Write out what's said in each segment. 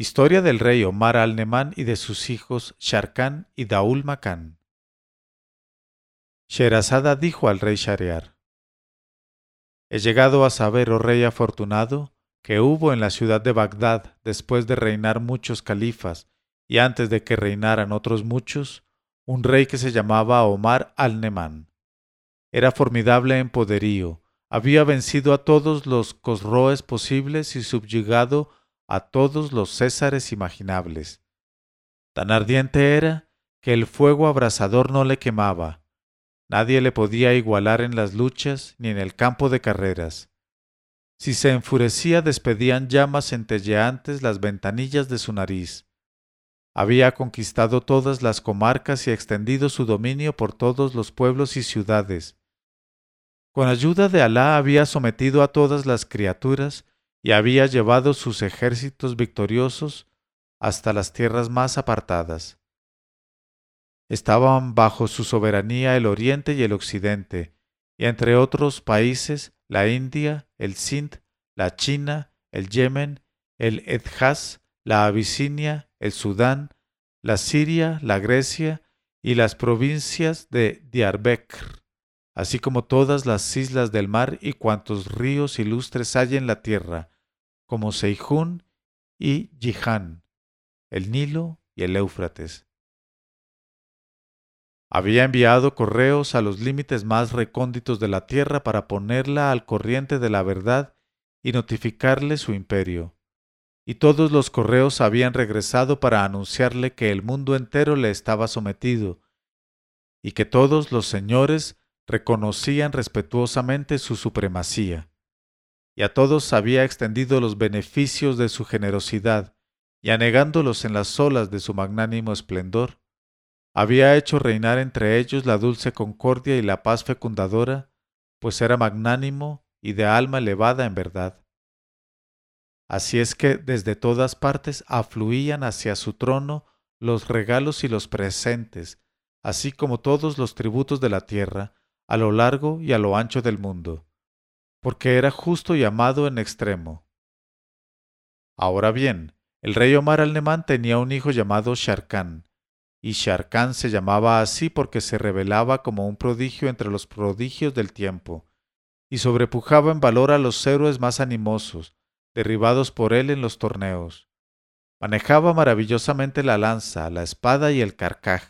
Historia del rey Omar al-Neman y de sus hijos Sharkan y Daul Makan. Sherazada dijo al rey Shariar: He llegado a saber, oh rey afortunado, que hubo en la ciudad de Bagdad, después de reinar muchos califas y antes de que reinaran otros muchos, un rey que se llamaba Omar al-Neman. Era formidable en poderío, había vencido a todos los cosroes posibles y subyugado a todos los césares imaginables. Tan ardiente era que el fuego abrasador no le quemaba. Nadie le podía igualar en las luchas ni en el campo de carreras. Si se enfurecía despedían llamas centelleantes las ventanillas de su nariz. Había conquistado todas las comarcas y extendido su dominio por todos los pueblos y ciudades. Con ayuda de Alá había sometido a todas las criaturas y había llevado sus ejércitos victoriosos hasta las tierras más apartadas. Estaban bajo su soberanía el oriente y el occidente, y entre otros países la India, el Sind, la China, el Yemen, el Edjaz, la Abisinia, el Sudán, la Siria, la Grecia y las provincias de Diarbekr, así como todas las islas del mar y cuantos ríos ilustres hay en la tierra, como Seijún y Yihán, el Nilo y el Éufrates. Había enviado correos a los límites más recónditos de la tierra para ponerla al corriente de la verdad y notificarle su imperio. Y todos los correos habían regresado para anunciarle que el mundo entero le estaba sometido, y que todos los señores reconocían respetuosamente su supremacía y a todos había extendido los beneficios de su generosidad, y anegándolos en las olas de su magnánimo esplendor, había hecho reinar entre ellos la dulce concordia y la paz fecundadora, pues era magnánimo y de alma elevada en verdad. Así es que desde todas partes afluían hacia su trono los regalos y los presentes, así como todos los tributos de la tierra, a lo largo y a lo ancho del mundo porque era justo y amado en extremo. Ahora bien, el rey Omar al-Nemán tenía un hijo llamado Sharkan, y Sharkan se llamaba así porque se revelaba como un prodigio entre los prodigios del tiempo, y sobrepujaba en valor a los héroes más animosos, derribados por él en los torneos. Manejaba maravillosamente la lanza, la espada y el carcaj.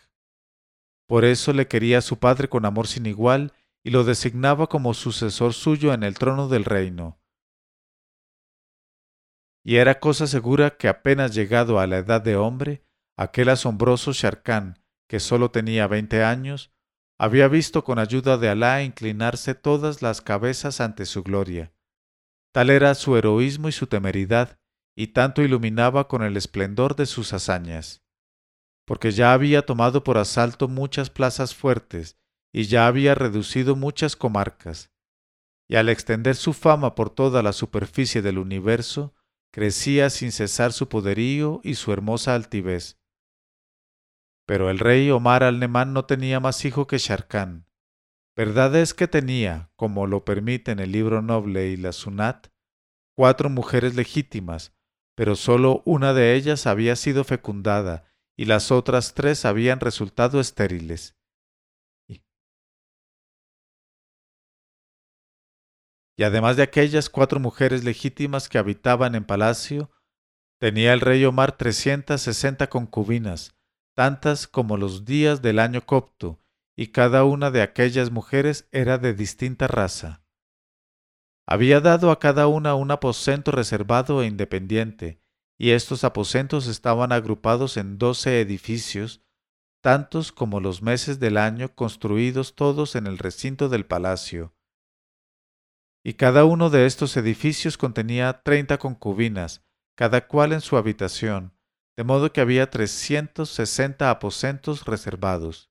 Por eso le quería a su padre con amor sin igual y lo designaba como sucesor suyo en el trono del reino. Y era cosa segura que apenas llegado a la edad de hombre, aquel asombroso Sharkan, que sólo tenía veinte años, había visto con ayuda de Alá inclinarse todas las cabezas ante su gloria. Tal era su heroísmo y su temeridad, y tanto iluminaba con el esplendor de sus hazañas, porque ya había tomado por asalto muchas plazas fuertes y ya había reducido muchas comarcas, y al extender su fama por toda la superficie del universo, crecía sin cesar su poderío y su hermosa altivez. Pero el rey Omar al-Nemán no tenía más hijo que Sharkan. Verdad es que tenía, como lo permiten el libro noble y la Sunat, cuatro mujeres legítimas, pero sólo una de ellas había sido fecundada y las otras tres habían resultado estériles. Y además de aquellas cuatro mujeres legítimas que habitaban en palacio, tenía el rey Omar trescientas sesenta concubinas, tantas como los días del año copto, y cada una de aquellas mujeres era de distinta raza. Había dado a cada una un aposento reservado e independiente, y estos aposentos estaban agrupados en doce edificios, tantos como los meses del año construidos todos en el recinto del palacio, y cada uno de estos edificios contenía treinta concubinas, cada cual en su habitación, de modo que había trescientos sesenta aposentos reservados.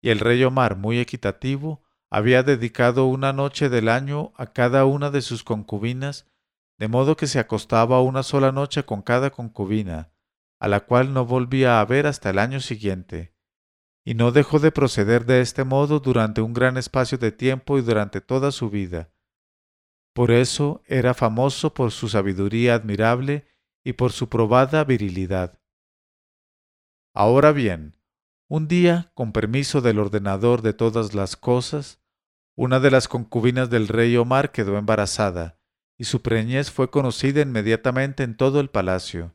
Y el rey Omar, muy equitativo, había dedicado una noche del año a cada una de sus concubinas, de modo que se acostaba una sola noche con cada concubina, a la cual no volvía a ver hasta el año siguiente. Y no dejó de proceder de este modo durante un gran espacio de tiempo y durante toda su vida por eso era famoso por su sabiduría admirable y por su probada virilidad. Ahora bien, un día, con permiso del ordenador de todas las cosas, una de las concubinas del rey Omar quedó embarazada, y su preñez fue conocida inmediatamente en todo el palacio.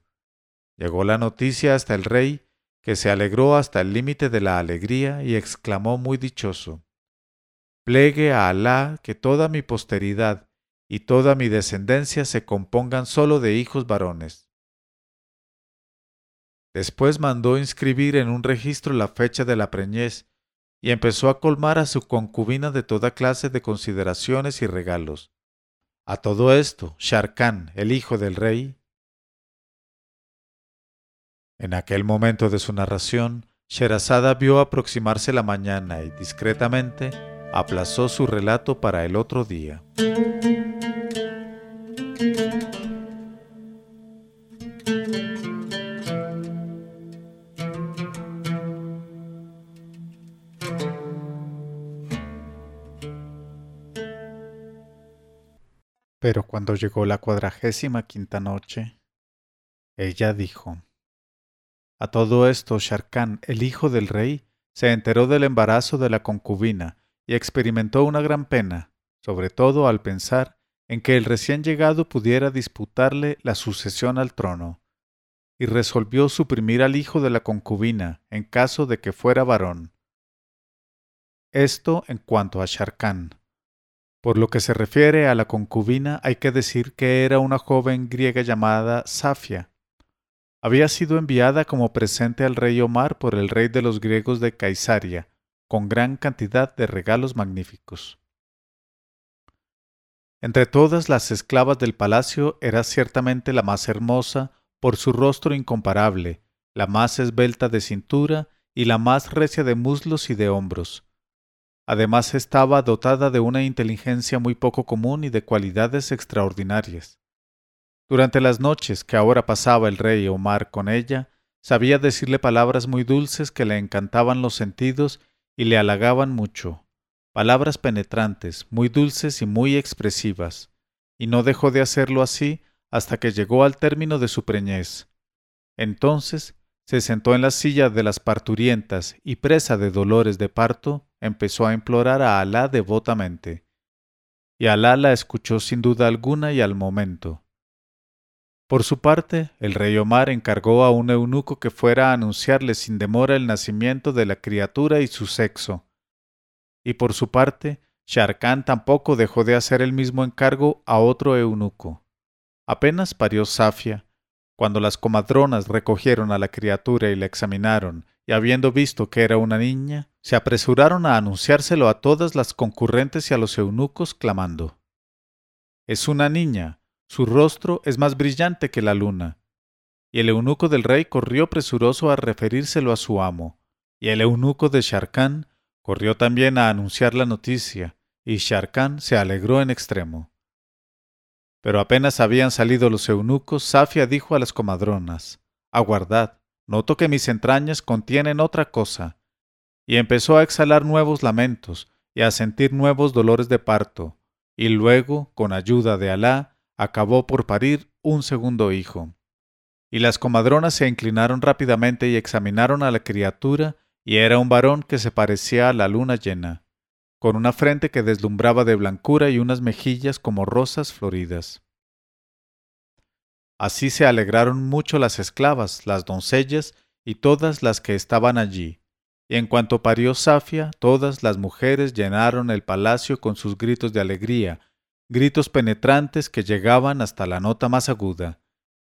Llegó la noticia hasta el rey, que se alegró hasta el límite de la alegría y exclamó muy dichoso Plegue a Alá que toda mi posteridad y toda mi descendencia se compongan sólo de hijos varones. Después mandó inscribir en un registro la fecha de la preñez y empezó a colmar a su concubina de toda clase de consideraciones y regalos. A todo esto, Sharkan, el hijo del rey, en aquel momento de su narración, Sherazada vio aproximarse la mañana y discretamente aplazó su relato para el otro día. Pero cuando llegó la cuadragésima quinta noche, ella dijo, A todo esto Sharkan, el hijo del rey, se enteró del embarazo de la concubina y experimentó una gran pena, sobre todo al pensar en que el recién llegado pudiera disputarle la sucesión al trono, y resolvió suprimir al hijo de la concubina en caso de que fuera varón. Esto en cuanto a Sharkan. Por lo que se refiere a la concubina, hay que decir que era una joven griega llamada Safia. Había sido enviada como presente al rey Omar por el rey de los griegos de Caisaria, con gran cantidad de regalos magníficos. Entre todas las esclavas del palacio era ciertamente la más hermosa por su rostro incomparable, la más esbelta de cintura y la más recia de muslos y de hombros. Además estaba dotada de una inteligencia muy poco común y de cualidades extraordinarias. Durante las noches que ahora pasaba el rey Omar con ella, sabía decirle palabras muy dulces que le encantaban los sentidos y le halagaban mucho, palabras penetrantes, muy dulces y muy expresivas, y no dejó de hacerlo así hasta que llegó al término de su preñez. Entonces se sentó en la silla de las parturientas y presa de dolores de parto, empezó a implorar a Alá devotamente. Y Alá la escuchó sin duda alguna y al momento. Por su parte, el rey Omar encargó a un eunuco que fuera a anunciarle sin demora el nacimiento de la criatura y su sexo. Y por su parte, Sharkan tampoco dejó de hacer el mismo encargo a otro eunuco. Apenas parió Safia, cuando las comadronas recogieron a la criatura y la examinaron, y habiendo visto que era una niña, se apresuraron a anunciárselo a todas las concurrentes y a los eunucos, clamando Es una niña, su rostro es más brillante que la luna. Y el eunuco del rey corrió presuroso a referírselo a su amo, y el eunuco de Sharkan corrió también a anunciar la noticia, y Sharkan se alegró en extremo. Pero apenas habían salido los eunucos, Safia dijo a las comadronas, Aguardad, noto que mis entrañas contienen otra cosa. Y empezó a exhalar nuevos lamentos, y a sentir nuevos dolores de parto, y luego, con ayuda de Alá, acabó por parir un segundo hijo. Y las comadronas se inclinaron rápidamente y examinaron a la criatura, y era un varón que se parecía a la luna llena, con una frente que deslumbraba de blancura y unas mejillas como rosas floridas. Así se alegraron mucho las esclavas, las doncellas y todas las que estaban allí. Y en cuanto parió Safia, todas las mujeres llenaron el palacio con sus gritos de alegría, gritos penetrantes que llegaban hasta la nota más aguda,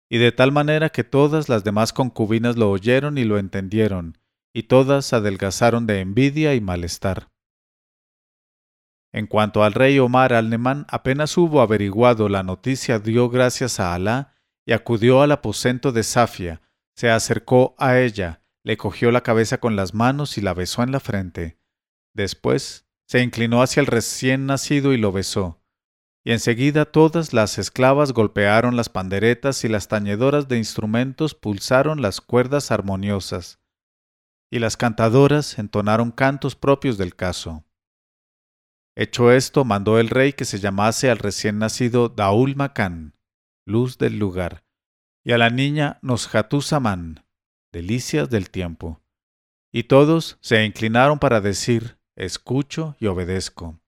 y de tal manera que todas las demás concubinas lo oyeron y lo entendieron, y todas adelgazaron de envidia y malestar. En cuanto al rey Omar al-Nemán, apenas hubo averiguado la noticia, dio gracias a Alá y acudió al aposento de Safia, se acercó a ella, le cogió la cabeza con las manos y la besó en la frente. Después se inclinó hacia el recién nacido y lo besó y enseguida todas las esclavas golpearon las panderetas y las tañedoras de instrumentos pulsaron las cuerdas armoniosas, y las cantadoras entonaron cantos propios del caso. Hecho esto, mandó el rey que se llamase al recién nacido Daul Macán, luz del lugar, y a la niña Nosjatusamán, delicias del tiempo. Y todos se inclinaron para decir, escucho y obedezco.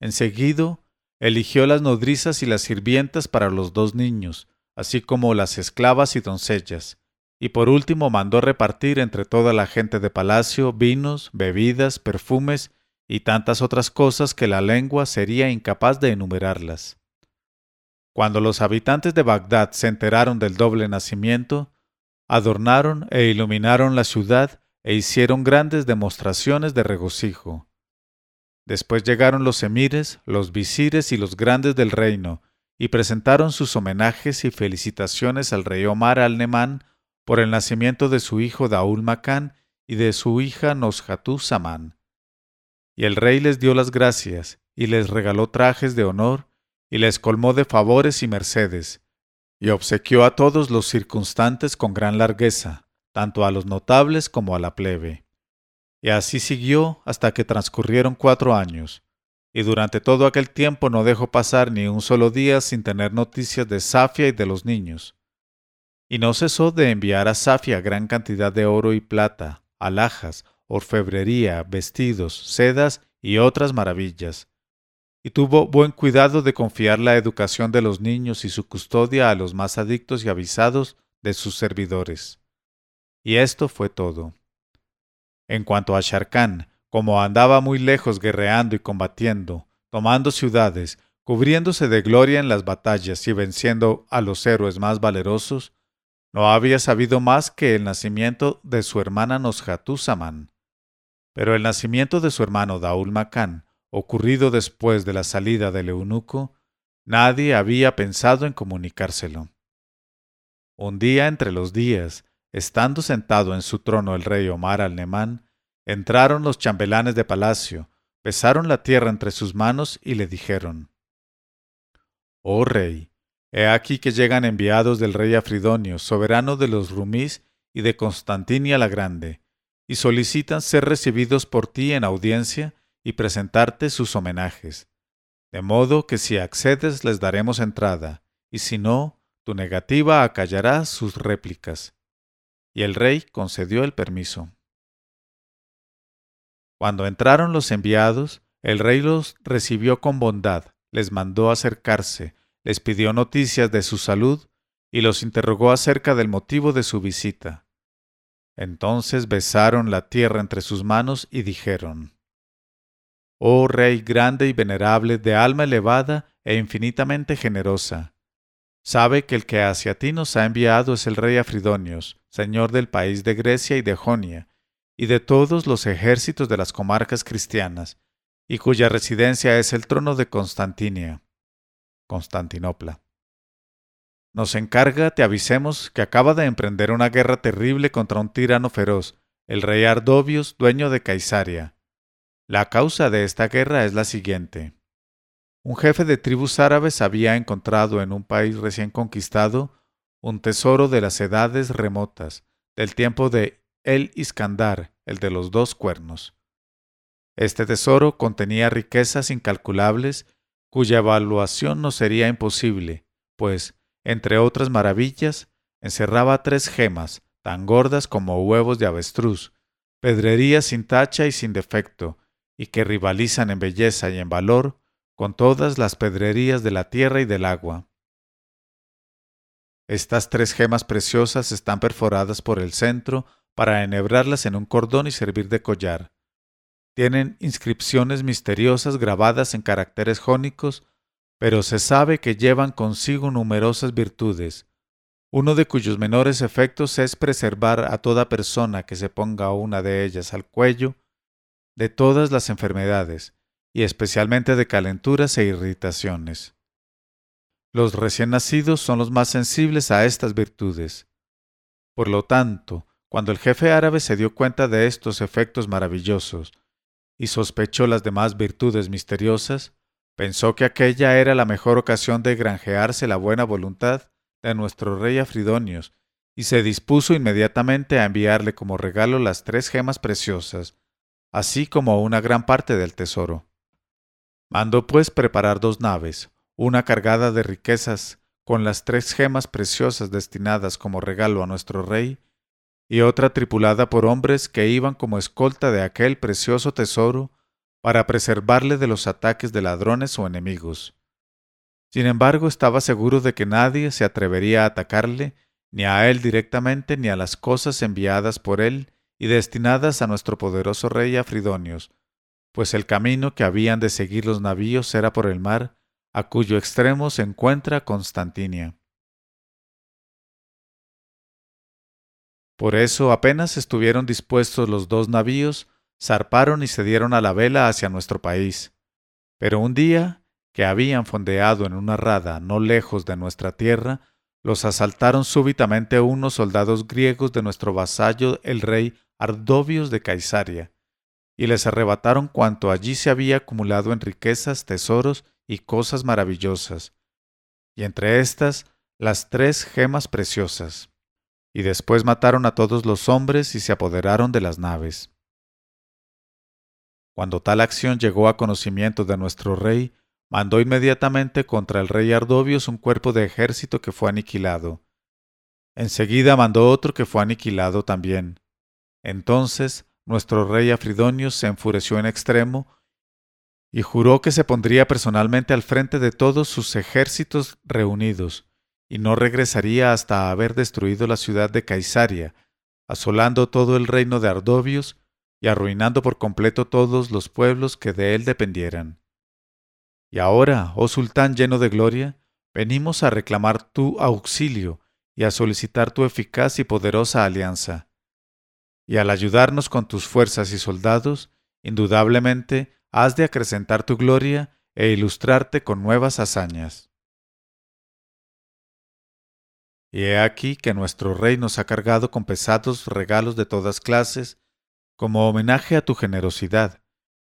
Enseguido eligió las nodrizas y las sirvientas para los dos niños, así como las esclavas y doncellas, y por último mandó repartir entre toda la gente de palacio vinos, bebidas, perfumes y tantas otras cosas que la lengua sería incapaz de enumerarlas. Cuando los habitantes de Bagdad se enteraron del doble nacimiento, adornaron e iluminaron la ciudad e hicieron grandes demostraciones de regocijo. Después llegaron los emires, los visires y los grandes del reino, y presentaron sus homenajes y felicitaciones al rey Omar al-Nemán por el nacimiento de su hijo Daul Macán y de su hija Noshatú Samán. Y el rey les dio las gracias, y les regaló trajes de honor, y les colmó de favores y mercedes, y obsequió a todos los circunstantes con gran largueza, tanto a los notables como a la plebe. Y así siguió hasta que transcurrieron cuatro años, y durante todo aquel tiempo no dejó pasar ni un solo día sin tener noticias de Safia y de los niños. Y no cesó de enviar a Safia gran cantidad de oro y plata, alhajas, orfebrería, vestidos, sedas y otras maravillas, y tuvo buen cuidado de confiar la educación de los niños y su custodia a los más adictos y avisados de sus servidores. Y esto fue todo. En cuanto a Sharkán, como andaba muy lejos guerreando y combatiendo, tomando ciudades, cubriéndose de gloria en las batallas y venciendo a los héroes más valerosos, no había sabido más que el nacimiento de su hermana Nosjatusaman. Pero el nacimiento de su hermano Daul ocurrido después de la salida del eunuco, nadie había pensado en comunicárselo. Un día entre los días, estando sentado en su trono el rey Omar al-Nemán, entraron los chambelanes de palacio, besaron la tierra entre sus manos y le dijeron, Oh rey, he aquí que llegan enviados del rey Afridonio, soberano de los Rumís y de Constantinia la Grande, y solicitan ser recibidos por ti en audiencia y presentarte sus homenajes. De modo que si accedes les daremos entrada, y si no, tu negativa acallará sus réplicas. Y el rey concedió el permiso. Cuando entraron los enviados, el rey los recibió con bondad, les mandó acercarse, les pidió noticias de su salud y los interrogó acerca del motivo de su visita. Entonces besaron la tierra entre sus manos y dijeron, Oh Rey grande y venerable, de alma elevada e infinitamente generosa. Sabe que el que hacia ti nos ha enviado es el rey Afridonios, señor del país de Grecia y de Jonia, y de todos los ejércitos de las comarcas cristianas, y cuya residencia es el trono de Constantinia, Constantinopla. Nos encarga te avisemos que acaba de emprender una guerra terrible contra un tirano feroz, el rey Ardovius, dueño de Caisaria la causa de esta guerra es la siguiente. Un jefe de tribus árabes había encontrado en un país recién conquistado un tesoro de las edades remotas, del tiempo de El Iskandar, el de los dos cuernos. Este tesoro contenía riquezas incalculables cuya evaluación no sería imposible, pues, entre otras maravillas, encerraba tres gemas, tan gordas como huevos de avestruz, pedrerías sin tacha y sin defecto, y que rivalizan en belleza y en valor con todas las pedrerías de la tierra y del agua. Estas tres gemas preciosas están perforadas por el centro para enhebrarlas en un cordón y servir de collar. Tienen inscripciones misteriosas grabadas en caracteres jónicos, pero se sabe que llevan consigo numerosas virtudes, uno de cuyos menores efectos es preservar a toda persona que se ponga una de ellas al cuello de todas las enfermedades, y especialmente de calenturas e irritaciones. Los recién nacidos son los más sensibles a estas virtudes. Por lo tanto, cuando el jefe árabe se dio cuenta de estos efectos maravillosos y sospechó las demás virtudes misteriosas, pensó que aquella era la mejor ocasión de granjearse la buena voluntad de nuestro rey Afridonios, y se dispuso inmediatamente a enviarle como regalo las tres gemas preciosas así como una gran parte del tesoro. Mandó pues preparar dos naves, una cargada de riquezas con las tres gemas preciosas destinadas como regalo a nuestro rey, y otra tripulada por hombres que iban como escolta de aquel precioso tesoro para preservarle de los ataques de ladrones o enemigos. Sin embargo, estaba seguro de que nadie se atrevería a atacarle, ni a él directamente, ni a las cosas enviadas por él y destinadas a nuestro poderoso rey Afridonios, pues el camino que habían de seguir los navíos era por el mar, a cuyo extremo se encuentra Constantinia. Por eso, apenas estuvieron dispuestos los dos navíos, zarparon y se dieron a la vela hacia nuestro país. Pero un día, que habían fondeado en una rada no lejos de nuestra tierra, los asaltaron súbitamente unos soldados griegos de nuestro vasallo el rey Ardovios de Caisaria, y les arrebataron cuanto allí se había acumulado en riquezas, tesoros y cosas maravillosas, y entre estas las tres gemas preciosas y después mataron a todos los hombres y se apoderaron de las naves. Cuando tal acción llegó a conocimiento de nuestro rey, mandó inmediatamente contra el rey Ardovios un cuerpo de ejército que fue aniquilado. Enseguida mandó otro que fue aniquilado también. Entonces nuestro rey Afridonios se enfureció en extremo y juró que se pondría personalmente al frente de todos sus ejércitos reunidos, y no regresaría hasta haber destruido la ciudad de Caisaria, asolando todo el reino de Ardovios y arruinando por completo todos los pueblos que de él dependieran. Y ahora, oh sultán lleno de gloria, venimos a reclamar tu auxilio y a solicitar tu eficaz y poderosa alianza. Y al ayudarnos con tus fuerzas y soldados, indudablemente has de acrecentar tu gloria e ilustrarte con nuevas hazañas. Y he aquí que nuestro rey nos ha cargado con pesados regalos de todas clases, como homenaje a tu generosidad,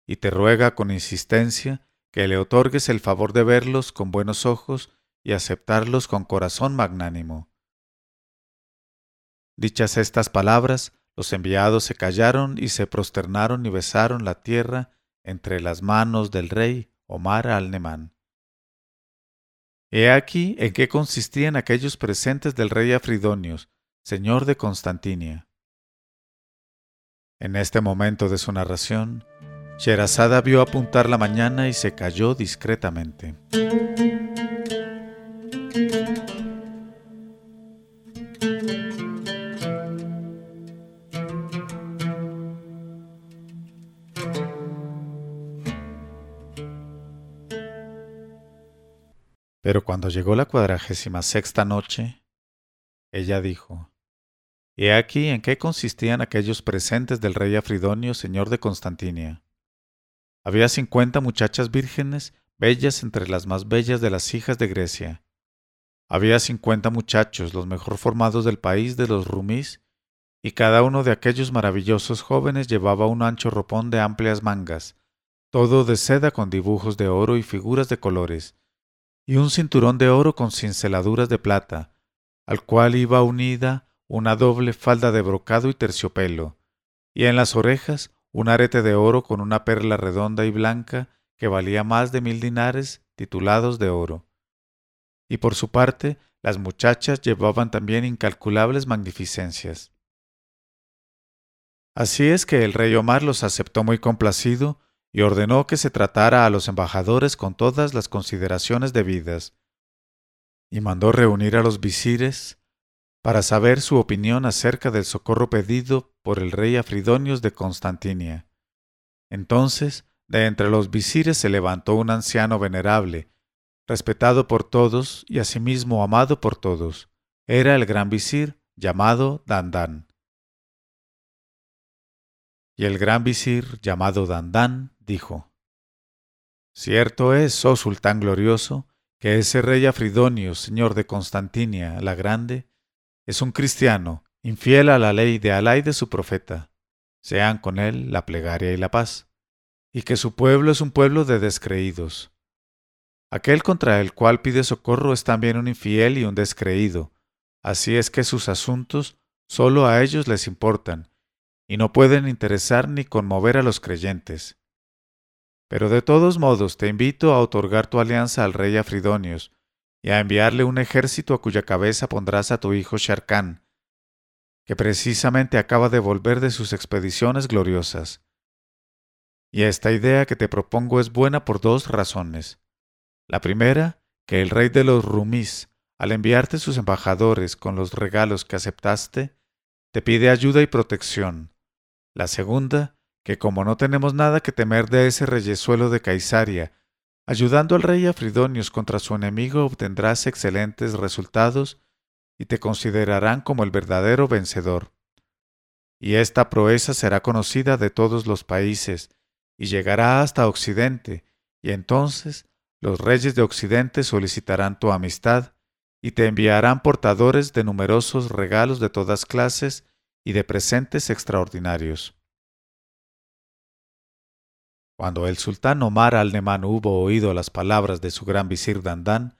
y te ruega con insistencia que le otorgues el favor de verlos con buenos ojos y aceptarlos con corazón magnánimo. Dichas estas palabras, los enviados se callaron y se prosternaron y besaron la tierra entre las manos del rey Omar al-Nemán. He aquí en qué consistían aquellos presentes del rey Afridonios, señor de Constantinia. En este momento de su narración, Sherazada vio apuntar la mañana y se calló discretamente. Pero cuando llegó la cuadragésima sexta noche, ella dijo, He aquí en qué consistían aquellos presentes del rey Afridonio, señor de Constantinia. Había cincuenta muchachas vírgenes, bellas entre las más bellas de las hijas de Grecia. Había cincuenta muchachos, los mejor formados del país de los rumís, y cada uno de aquellos maravillosos jóvenes llevaba un ancho ropón de amplias mangas, todo de seda con dibujos de oro y figuras de colores, y un cinturón de oro con cinceladuras de plata, al cual iba unida una doble falda de brocado y terciopelo, y en las orejas un arete de oro con una perla redonda y blanca que valía más de mil dinares titulados de oro. Y por su parte, las muchachas llevaban también incalculables magnificencias. Así es que el rey Omar los aceptó muy complacido y ordenó que se tratara a los embajadores con todas las consideraciones debidas, y mandó reunir a los visires para saber su opinión acerca del socorro pedido por el rey Afridonios de Constantinia. Entonces, de entre los visires se levantó un anciano venerable, respetado por todos y asimismo amado por todos. Era el gran visir llamado Dandán. Y el gran visir llamado Dandán dijo, Cierto es, oh sultán glorioso, que ese rey Afridonio, señor de Constantinia la Grande, es un cristiano, infiel a la ley de Alá y de su profeta. Sean con él la plegaria y la paz, y que su pueblo es un pueblo de descreídos. Aquel contra el cual pide socorro es también un infiel y un descreído, así es que sus asuntos sólo a ellos les importan, y no pueden interesar ni conmover a los creyentes. Pero de todos modos te invito a otorgar tu alianza al rey Afridonios, y a enviarle un ejército a cuya cabeza pondrás a tu hijo Sharkan, que precisamente acaba de volver de sus expediciones gloriosas. Y esta idea que te propongo es buena por dos razones. La primera, que el rey de los Rumis, al enviarte sus embajadores con los regalos que aceptaste, te pide ayuda y protección. La segunda, que como no tenemos nada que temer de ese reyesuelo de Caisaria, ayudando al rey Afridonius contra su enemigo obtendrás excelentes resultados y te considerarán como el verdadero vencedor. Y esta proeza será conocida de todos los países, y llegará hasta Occidente, y entonces los reyes de Occidente solicitarán tu amistad, y te enviarán portadores de numerosos regalos de todas clases y de presentes extraordinarios. Cuando el sultán Omar al-Neman hubo oído las palabras de su gran visir Dandán,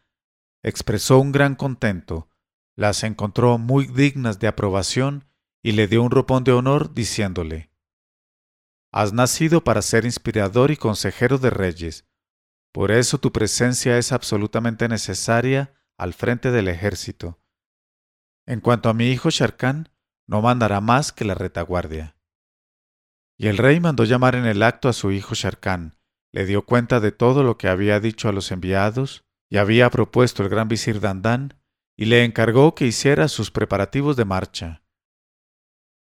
expresó un gran contento, las encontró muy dignas de aprobación y le dio un ropón de honor diciéndole, Has nacido para ser inspirador y consejero de reyes, por eso tu presencia es absolutamente necesaria al frente del ejército. En cuanto a mi hijo Sharkan, no mandará más que la retaguardia. Y el rey mandó llamar en el acto a su hijo Sharkan, le dio cuenta de todo lo que había dicho a los enviados, y había propuesto el gran visir Dandán, y le encargó que hiciera sus preparativos de marcha.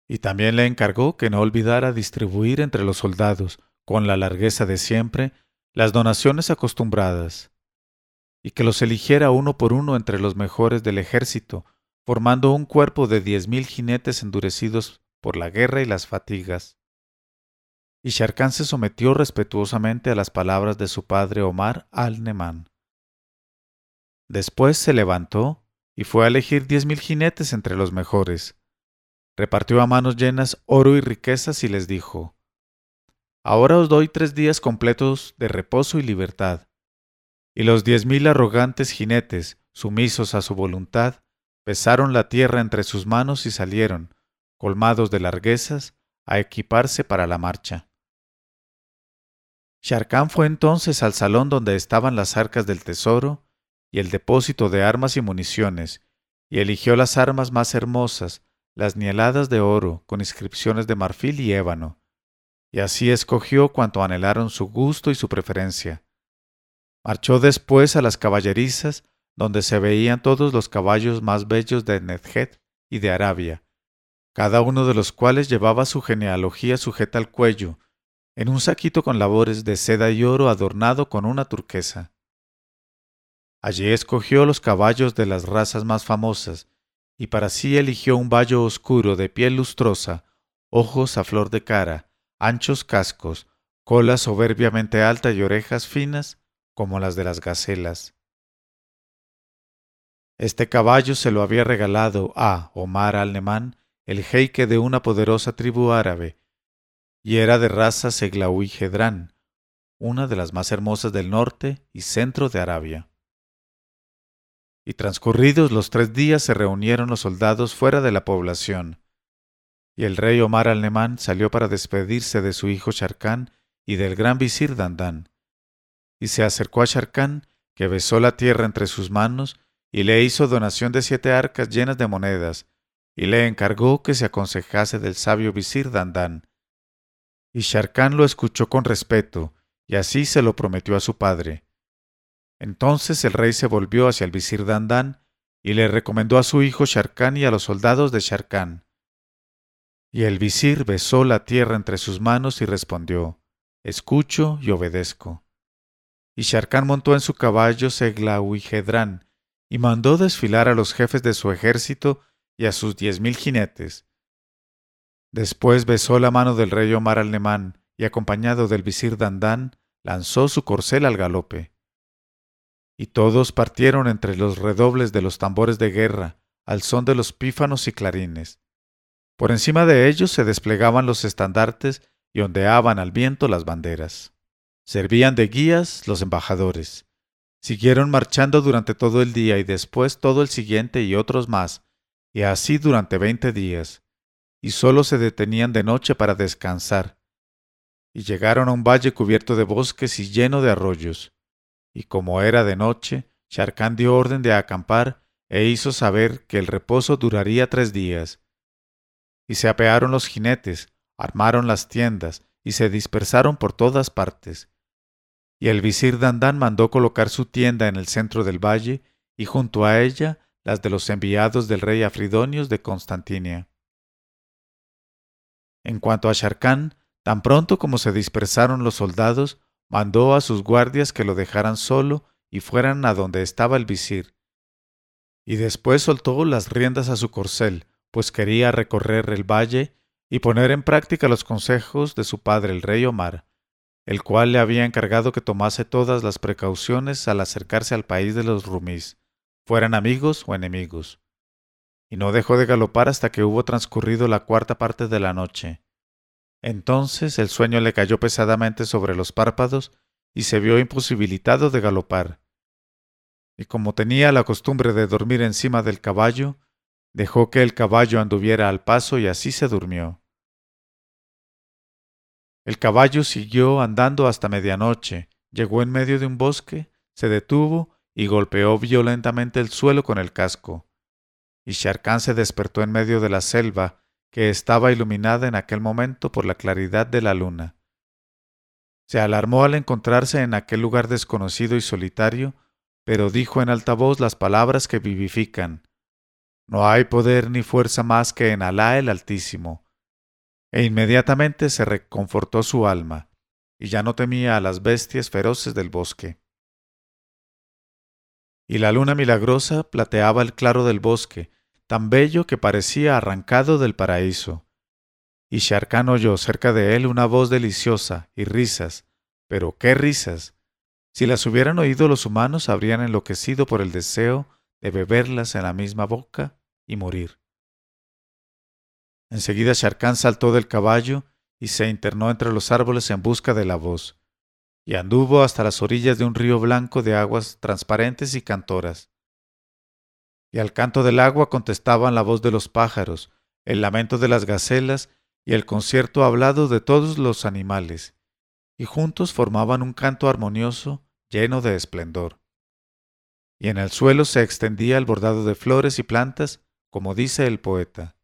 Y también le encargó que no olvidara distribuir entre los soldados, con la largueza de siempre, las donaciones acostumbradas, y que los eligiera uno por uno entre los mejores del ejército, formando un cuerpo de diez mil jinetes endurecidos por la guerra y las fatigas. Y Sharkan se sometió respetuosamente a las palabras de su padre Omar al-Neman. Después se levantó y fue a elegir diez mil jinetes entre los mejores. Repartió a manos llenas oro y riquezas y les dijo, Ahora os doy tres días completos de reposo y libertad. Y los diez mil arrogantes jinetes, sumisos a su voluntad, pesaron la tierra entre sus manos y salieron, colmados de larguezas, a equiparse para la marcha. Sharkan fue entonces al salón donde estaban las arcas del tesoro y el depósito de armas y municiones, y eligió las armas más hermosas, las nieladas de oro, con inscripciones de marfil y ébano, y así escogió cuanto anhelaron su gusto y su preferencia. Marchó después a las caballerizas, donde se veían todos los caballos más bellos de Nedjet y de Arabia, cada uno de los cuales llevaba su genealogía sujeta al cuello, en un saquito con labores de seda y oro adornado con una turquesa. Allí escogió los caballos de las razas más famosas, y para sí eligió un vallo oscuro de piel lustrosa, ojos a flor de cara, anchos cascos, cola soberbiamente alta y orejas finas como las de las gacelas. Este caballo se lo había regalado a Omar al-Neman, el jeique de una poderosa tribu árabe, y era de raza Seglaui Gedrán, una de las más hermosas del norte y centro de Arabia. Y transcurridos los tres días se reunieron los soldados fuera de la población, y el rey Omar al-Nemán salió para despedirse de su hijo Sharkán y del gran visir Dandán. Y se acercó a Sharkán, que besó la tierra entre sus manos, y le hizo donación de siete arcas llenas de monedas, y le encargó que se aconsejase del sabio visir Dandán. Y Sharkán lo escuchó con respeto, y así se lo prometió a su padre. Entonces el rey se volvió hacia el visir Dandán, y le recomendó a su hijo Sharkán y a los soldados de Sharkán. Y el visir besó la tierra entre sus manos y respondió, Escucho y obedezco. Y Sharkán montó en su caballo Seglahuigedrán y mandó desfilar a los jefes de su ejército y a sus diez mil jinetes. Después besó la mano del rey Omar al y acompañado del visir Dandán, lanzó su corcel al galope. Y todos partieron entre los redobles de los tambores de guerra, al son de los pífanos y clarines. Por encima de ellos se desplegaban los estandartes y ondeaban al viento las banderas. Servían de guías los embajadores. Siguieron marchando durante todo el día y después todo el siguiente y otros más, y así durante veinte días, y sólo se detenían de noche para descansar. Y llegaron a un valle cubierto de bosques y lleno de arroyos, y como era de noche, Sharkán dio orden de acampar e hizo saber que el reposo duraría tres días. Y se apearon los jinetes, armaron las tiendas y se dispersaron por todas partes. Y el visir Dandán mandó colocar su tienda en el centro del valle y junto a ella las de los enviados del rey Afridonios de Constantinia. En cuanto a Sharkán, tan pronto como se dispersaron los soldados, mandó a sus guardias que lo dejaran solo y fueran a donde estaba el visir. Y después soltó las riendas a su corcel, pues quería recorrer el valle y poner en práctica los consejos de su padre el rey Omar, el cual le había encargado que tomase todas las precauciones al acercarse al país de los rumís, fueran amigos o enemigos y no dejó de galopar hasta que hubo transcurrido la cuarta parte de la noche. Entonces el sueño le cayó pesadamente sobre los párpados y se vio imposibilitado de galopar. Y como tenía la costumbre de dormir encima del caballo, dejó que el caballo anduviera al paso y así se durmió. El caballo siguió andando hasta medianoche, llegó en medio de un bosque, se detuvo y golpeó violentamente el suelo con el casco y Sharkán se despertó en medio de la selva, que estaba iluminada en aquel momento por la claridad de la luna. Se alarmó al encontrarse en aquel lugar desconocido y solitario, pero dijo en alta voz las palabras que vivifican. No hay poder ni fuerza más que en Alá el Altísimo. E inmediatamente se reconfortó su alma, y ya no temía a las bestias feroces del bosque y la luna milagrosa plateaba el claro del bosque, tan bello que parecía arrancado del paraíso. Y Sharkán oyó cerca de él una voz deliciosa y risas, pero qué risas. Si las hubieran oído los humanos habrían enloquecido por el deseo de beberlas en la misma boca y morir. Enseguida Sharkán saltó del caballo y se internó entre los árboles en busca de la voz y anduvo hasta las orillas de un río blanco de aguas transparentes y cantoras. Y al canto del agua contestaban la voz de los pájaros, el lamento de las gacelas y el concierto hablado de todos los animales, y juntos formaban un canto armonioso lleno de esplendor. Y en el suelo se extendía el bordado de flores y plantas, como dice el poeta.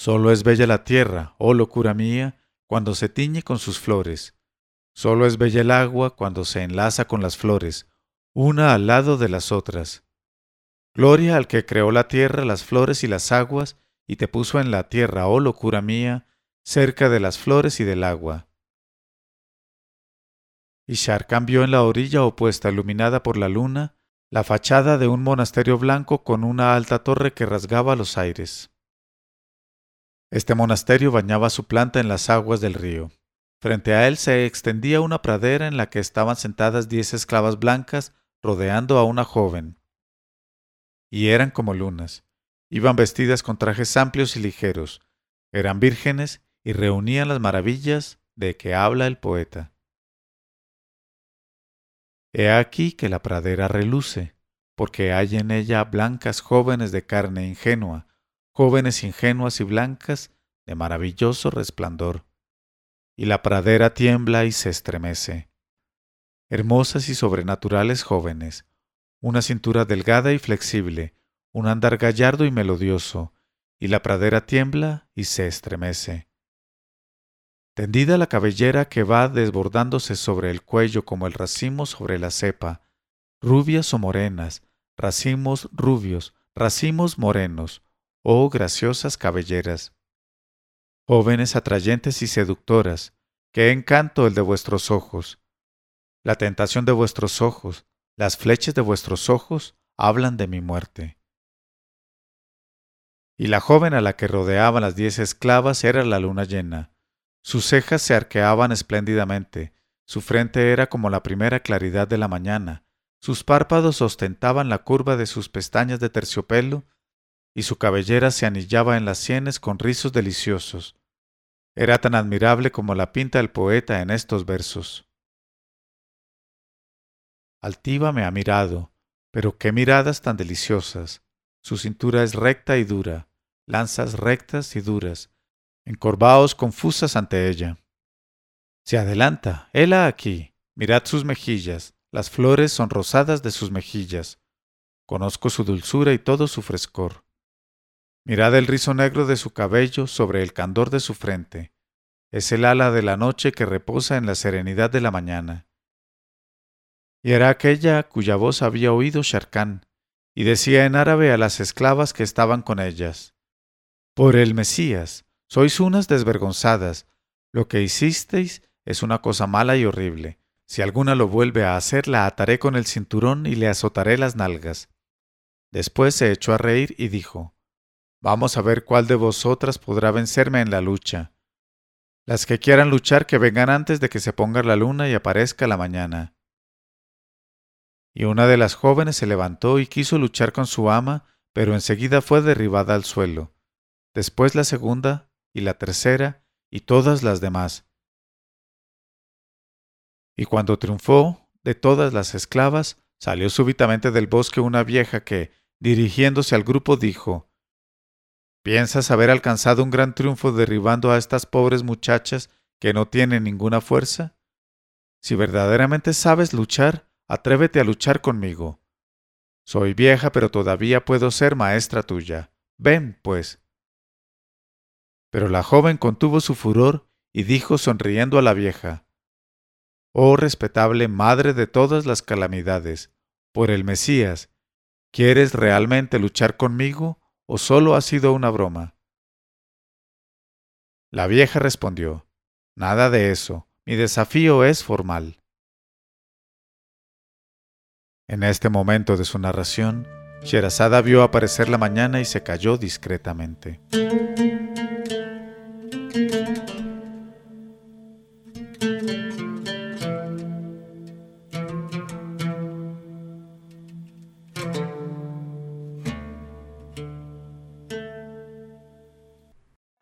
Solo es bella la tierra, oh locura mía, cuando se tiñe con sus flores, Solo es bella el agua cuando se enlaza con las flores, una al lado de las otras. Gloria al que creó la tierra, las flores y las aguas, y te puso en la tierra, oh locura mía, cerca de las flores y del agua. Y Shar cambió en la orilla opuesta, iluminada por la luna, la fachada de un monasterio blanco con una alta torre que rasgaba los aires. Este monasterio bañaba su planta en las aguas del río. Frente a él se extendía una pradera en la que estaban sentadas diez esclavas blancas rodeando a una joven. Y eran como lunas. Iban vestidas con trajes amplios y ligeros. Eran vírgenes y reunían las maravillas de que habla el poeta. He aquí que la pradera reluce, porque hay en ella blancas jóvenes de carne ingenua, jóvenes ingenuas y blancas de maravilloso resplandor y la pradera tiembla y se estremece. Hermosas y sobrenaturales jóvenes, una cintura delgada y flexible, un andar gallardo y melodioso, y la pradera tiembla y se estremece. Tendida la cabellera que va desbordándose sobre el cuello como el racimo sobre la cepa, rubias o morenas, racimos rubios, racimos morenos, oh graciosas cabelleras jóvenes atrayentes y seductoras, qué encanto el de vuestros ojos. La tentación de vuestros ojos, las flechas de vuestros ojos hablan de mi muerte. Y la joven a la que rodeaban las diez esclavas era la luna llena. Sus cejas se arqueaban espléndidamente, su frente era como la primera claridad de la mañana, sus párpados ostentaban la curva de sus pestañas de terciopelo, y su cabellera se anillaba en las sienes con rizos deliciosos. Era tan admirable como la pinta el poeta en estos versos. Altiva me ha mirado, pero qué miradas tan deliciosas. Su cintura es recta y dura, lanzas rectas y duras, encorvaos confusas ante ella. Se adelanta, hela aquí, mirad sus mejillas, las flores son rosadas de sus mejillas. Conozco su dulzura y todo su frescor. Mirad el rizo negro de su cabello sobre el candor de su frente. Es el ala de la noche que reposa en la serenidad de la mañana. Y era aquella cuya voz había oído Sharkán, y decía en árabe a las esclavas que estaban con ellas, Por el Mesías, sois unas desvergonzadas, lo que hicisteis es una cosa mala y horrible. Si alguna lo vuelve a hacer, la ataré con el cinturón y le azotaré las nalgas. Después se echó a reír y dijo, Vamos a ver cuál de vosotras podrá vencerme en la lucha. Las que quieran luchar que vengan antes de que se ponga la luna y aparezca la mañana. Y una de las jóvenes se levantó y quiso luchar con su ama, pero enseguida fue derribada al suelo. Después la segunda y la tercera y todas las demás. Y cuando triunfó de todas las esclavas, salió súbitamente del bosque una vieja que, dirigiéndose al grupo, dijo ¿Piensas haber alcanzado un gran triunfo derribando a estas pobres muchachas que no tienen ninguna fuerza? Si verdaderamente sabes luchar, atrévete a luchar conmigo. Soy vieja, pero todavía puedo ser maestra tuya. Ven, pues. Pero la joven contuvo su furor y dijo sonriendo a la vieja, Oh respetable madre de todas las calamidades, por el Mesías, ¿quieres realmente luchar conmigo o solo ha sido una broma? La vieja respondió, Nada de eso, mi desafío es formal. En este momento de su narración, Sherazada vio aparecer la mañana y se cayó discretamente.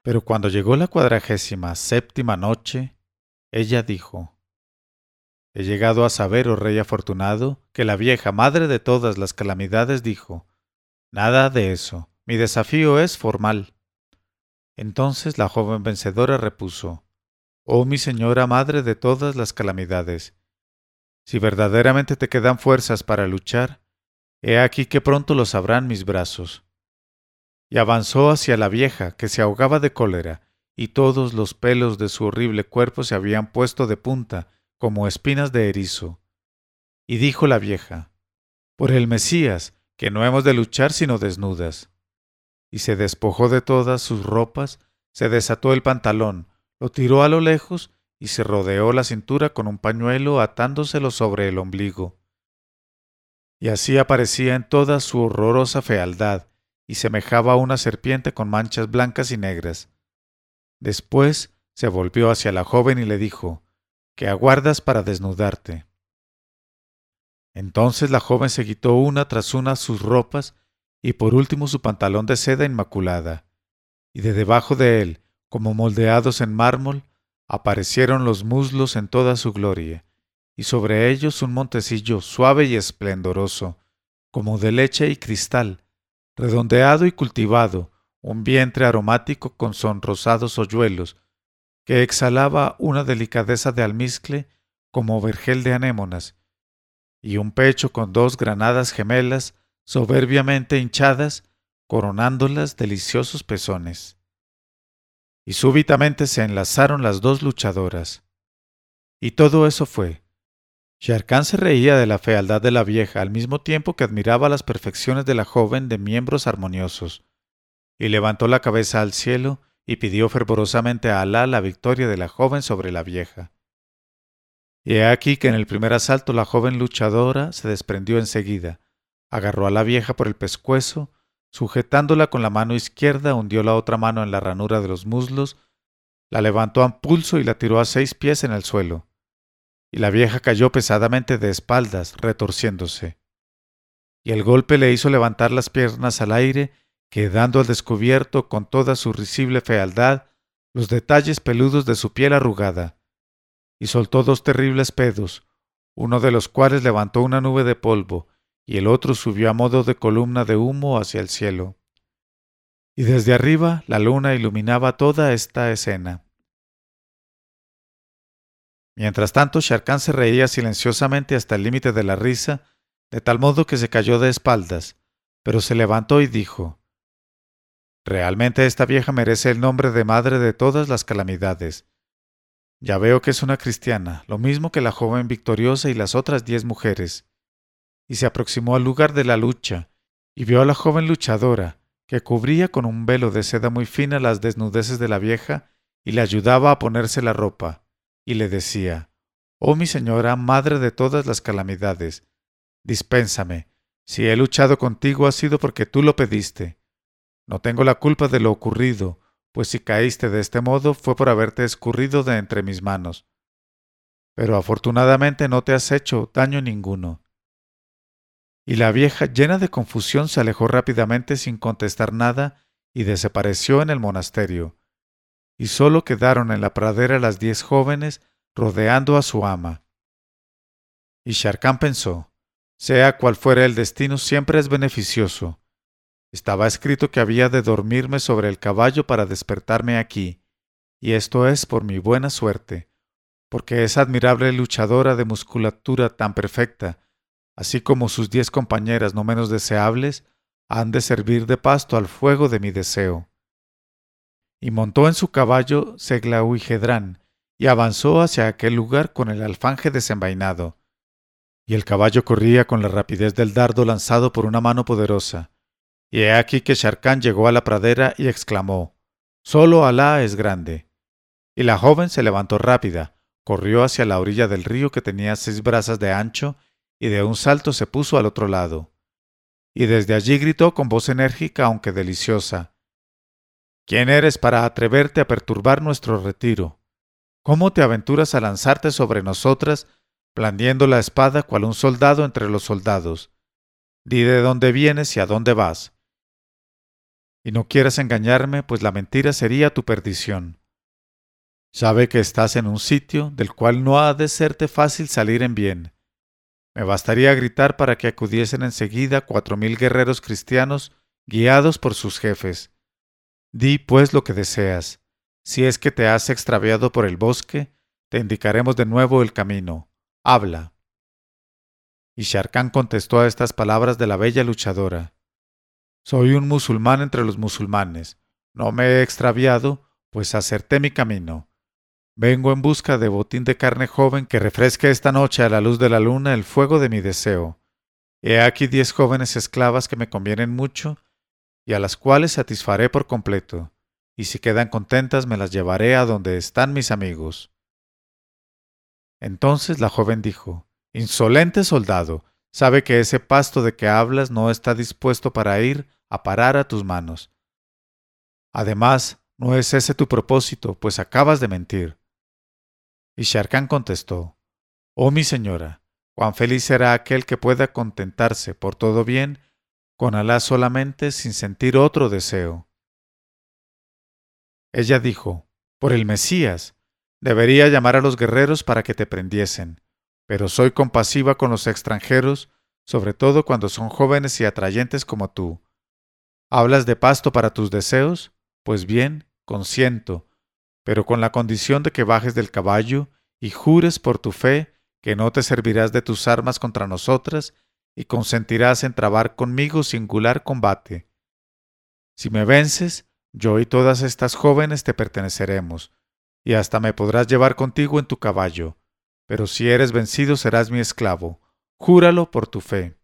Pero cuando llegó la cuadragésima séptima noche, ella dijo, He llegado a saber, oh rey afortunado, que la vieja madre de todas las calamidades dijo, Nada de eso, mi desafío es formal. Entonces la joven vencedora repuso, Oh mi señora madre de todas las calamidades, si verdaderamente te quedan fuerzas para luchar, he aquí que pronto lo sabrán mis brazos y avanzó hacia la vieja, que se ahogaba de cólera, y todos los pelos de su horrible cuerpo se habían puesto de punta, como espinas de erizo. Y dijo la vieja, Por el Mesías, que no hemos de luchar sino desnudas. Y se despojó de todas sus ropas, se desató el pantalón, lo tiró a lo lejos y se rodeó la cintura con un pañuelo atándoselo sobre el ombligo. Y así aparecía en toda su horrorosa fealdad, y semejaba a una serpiente con manchas blancas y negras. Después se volvió hacia la joven y le dijo, ¿Qué aguardas para desnudarte? Entonces la joven se quitó una tras una sus ropas y por último su pantalón de seda inmaculada, y de debajo de él, como moldeados en mármol, aparecieron los muslos en toda su gloria, y sobre ellos un montecillo suave y esplendoroso, como de leche y cristal, redondeado y cultivado, un vientre aromático con sonrosados hoyuelos, que exhalaba una delicadeza de almizcle como vergel de anémonas, y un pecho con dos granadas gemelas soberbiamente hinchadas, coronándolas deliciosos pezones. Y súbitamente se enlazaron las dos luchadoras. Y todo eso fue, Sharkan se reía de la fealdad de la vieja al mismo tiempo que admiraba las perfecciones de la joven de miembros armoniosos, y levantó la cabeza al cielo y pidió fervorosamente a Alá la victoria de la joven sobre la vieja. Y he aquí que en el primer asalto la joven luchadora se desprendió enseguida, agarró a la vieja por el pescuezo, sujetándola con la mano izquierda, hundió la otra mano en la ranura de los muslos, la levantó a pulso y la tiró a seis pies en el suelo y la vieja cayó pesadamente de espaldas, retorciéndose. Y el golpe le hizo levantar las piernas al aire, quedando al descubierto con toda su risible fealdad los detalles peludos de su piel arrugada, y soltó dos terribles pedos, uno de los cuales levantó una nube de polvo, y el otro subió a modo de columna de humo hacia el cielo. Y desde arriba la luna iluminaba toda esta escena. Mientras tanto, Sharkan se reía silenciosamente hasta el límite de la risa, de tal modo que se cayó de espaldas, pero se levantó y dijo Realmente esta vieja merece el nombre de madre de todas las calamidades. Ya veo que es una cristiana, lo mismo que la joven victoriosa y las otras diez mujeres. Y se aproximó al lugar de la lucha, y vio a la joven luchadora, que cubría con un velo de seda muy fina las desnudeces de la vieja y le ayudaba a ponerse la ropa y le decía, Oh mi señora, madre de todas las calamidades, dispénsame, si he luchado contigo ha sido porque tú lo pediste. No tengo la culpa de lo ocurrido, pues si caíste de este modo fue por haberte escurrido de entre mis manos. Pero afortunadamente no te has hecho daño ninguno. Y la vieja, llena de confusión, se alejó rápidamente sin contestar nada y desapareció en el monasterio y sólo quedaron en la pradera las diez jóvenes rodeando a su ama. Y Sharkan pensó, sea cual fuera el destino, siempre es beneficioso. Estaba escrito que había de dormirme sobre el caballo para despertarme aquí, y esto es por mi buena suerte, porque esa admirable luchadora de musculatura tan perfecta, así como sus diez compañeras no menos deseables, han de servir de pasto al fuego de mi deseo y montó en su caballo Seglahuigedrán, y avanzó hacia aquel lugar con el alfanje desenvainado. Y el caballo corría con la rapidez del dardo lanzado por una mano poderosa. Y he aquí que Sharkán llegó a la pradera y exclamó, Solo Alá es grande. Y la joven se levantó rápida, corrió hacia la orilla del río que tenía seis brazas de ancho, y de un salto se puso al otro lado. Y desde allí gritó con voz enérgica aunque deliciosa, ¿Quién eres para atreverte a perturbar nuestro retiro? ¿Cómo te aventuras a lanzarte sobre nosotras, blandiendo la espada cual un soldado entre los soldados? Di de dónde vienes y a dónde vas. Y no quieras engañarme, pues la mentira sería tu perdición. Sabe que estás en un sitio del cual no ha de serte fácil salir en bien. Me bastaría gritar para que acudiesen enseguida cuatro mil guerreros cristianos guiados por sus jefes Di pues lo que deseas. Si es que te has extraviado por el bosque, te indicaremos de nuevo el camino. Habla. Y Sharkan contestó a estas palabras de la bella luchadora. Soy un musulmán entre los musulmanes. No me he extraviado, pues acerté mi camino. Vengo en busca de botín de carne joven que refresque esta noche a la luz de la luna el fuego de mi deseo. He aquí diez jóvenes esclavas que me convienen mucho y a las cuales satisfaré por completo, y si quedan contentas me las llevaré a donde están mis amigos. Entonces la joven dijo, Insolente soldado, sabe que ese pasto de que hablas no está dispuesto para ir a parar a tus manos. Además, no es ese tu propósito, pues acabas de mentir. Y Sharkan contestó, Oh mi señora, cuán feliz será aquel que pueda contentarse por todo bien con Alá solamente sin sentir otro deseo. Ella dijo, por el Mesías, debería llamar a los guerreros para que te prendiesen, pero soy compasiva con los extranjeros, sobre todo cuando son jóvenes y atrayentes como tú. ¿Hablas de pasto para tus deseos? Pues bien, consiento, pero con la condición de que bajes del caballo y jures por tu fe que no te servirás de tus armas contra nosotras y consentirás en trabar conmigo singular combate. Si me vences, yo y todas estas jóvenes te perteneceremos, y hasta me podrás llevar contigo en tu caballo, pero si eres vencido serás mi esclavo, júralo por tu fe.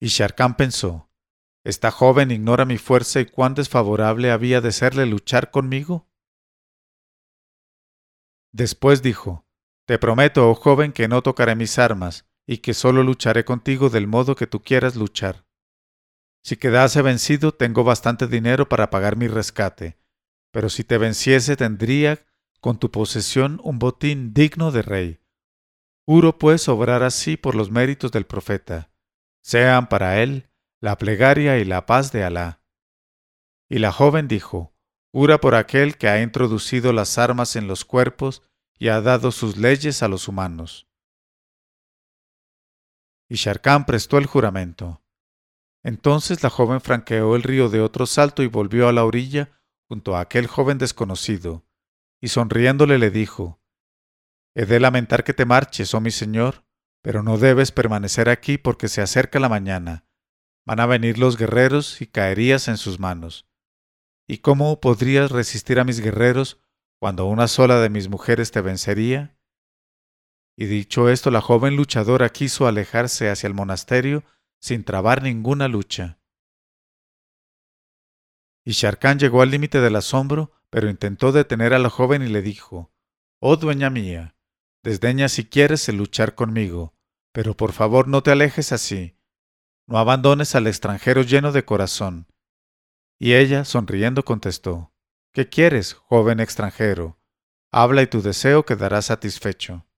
Y Sharkan pensó, ¿esta joven ignora mi fuerza y cuán desfavorable había de serle luchar conmigo? Después dijo, Te prometo, oh joven, que no tocaré mis armas, y que solo lucharé contigo del modo que tú quieras luchar. Si quedase vencido, tengo bastante dinero para pagar mi rescate, pero si te venciese tendría con tu posesión un botín digno de rey. Juro pues obrar así por los méritos del profeta. Sean para él la plegaria y la paz de Alá. Y la joven dijo, Jura por aquel que ha introducido las armas en los cuerpos y ha dado sus leyes a los humanos y Sharkan prestó el juramento. Entonces la joven franqueó el río de otro salto y volvió a la orilla junto a aquel joven desconocido, y sonriéndole le dijo, He de lamentar que te marches, oh mi señor, pero no debes permanecer aquí porque se acerca la mañana. Van a venir los guerreros y caerías en sus manos. ¿Y cómo podrías resistir a mis guerreros cuando una sola de mis mujeres te vencería? Y dicho esto, la joven luchadora quiso alejarse hacia el monasterio sin trabar ninguna lucha. Y Sharkan llegó al límite del asombro, pero intentó detener a la joven y le dijo, Oh dueña mía, desdeña si quieres el luchar conmigo, pero por favor no te alejes así, no abandones al extranjero lleno de corazón. Y ella, sonriendo, contestó, ¿Qué quieres, joven extranjero? Habla y tu deseo quedará satisfecho.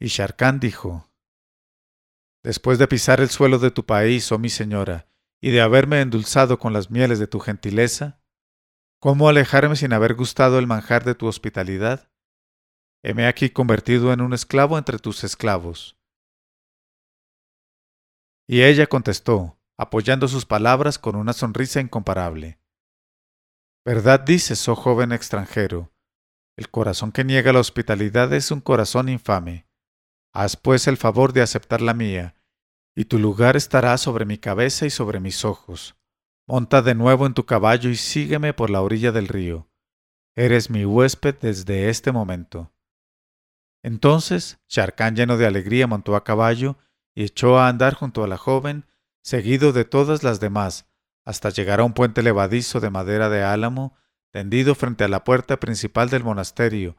Y Sharkan dijo, Después de pisar el suelo de tu país, oh mi señora, y de haberme endulzado con las mieles de tu gentileza, ¿cómo alejarme sin haber gustado el manjar de tu hospitalidad? Heme aquí convertido en un esclavo entre tus esclavos. Y ella contestó, apoyando sus palabras con una sonrisa incomparable. Verdad dices, oh joven extranjero, el corazón que niega la hospitalidad es un corazón infame. Haz pues el favor de aceptar la mía, y tu lugar estará sobre mi cabeza y sobre mis ojos. Monta de nuevo en tu caballo y sígueme por la orilla del río. Eres mi huésped desde este momento. Entonces Sharkan lleno de alegría montó a caballo y echó a andar junto a la joven, seguido de todas las demás, hasta llegar a un puente levadizo de madera de álamo, tendido frente a la puerta principal del monasterio,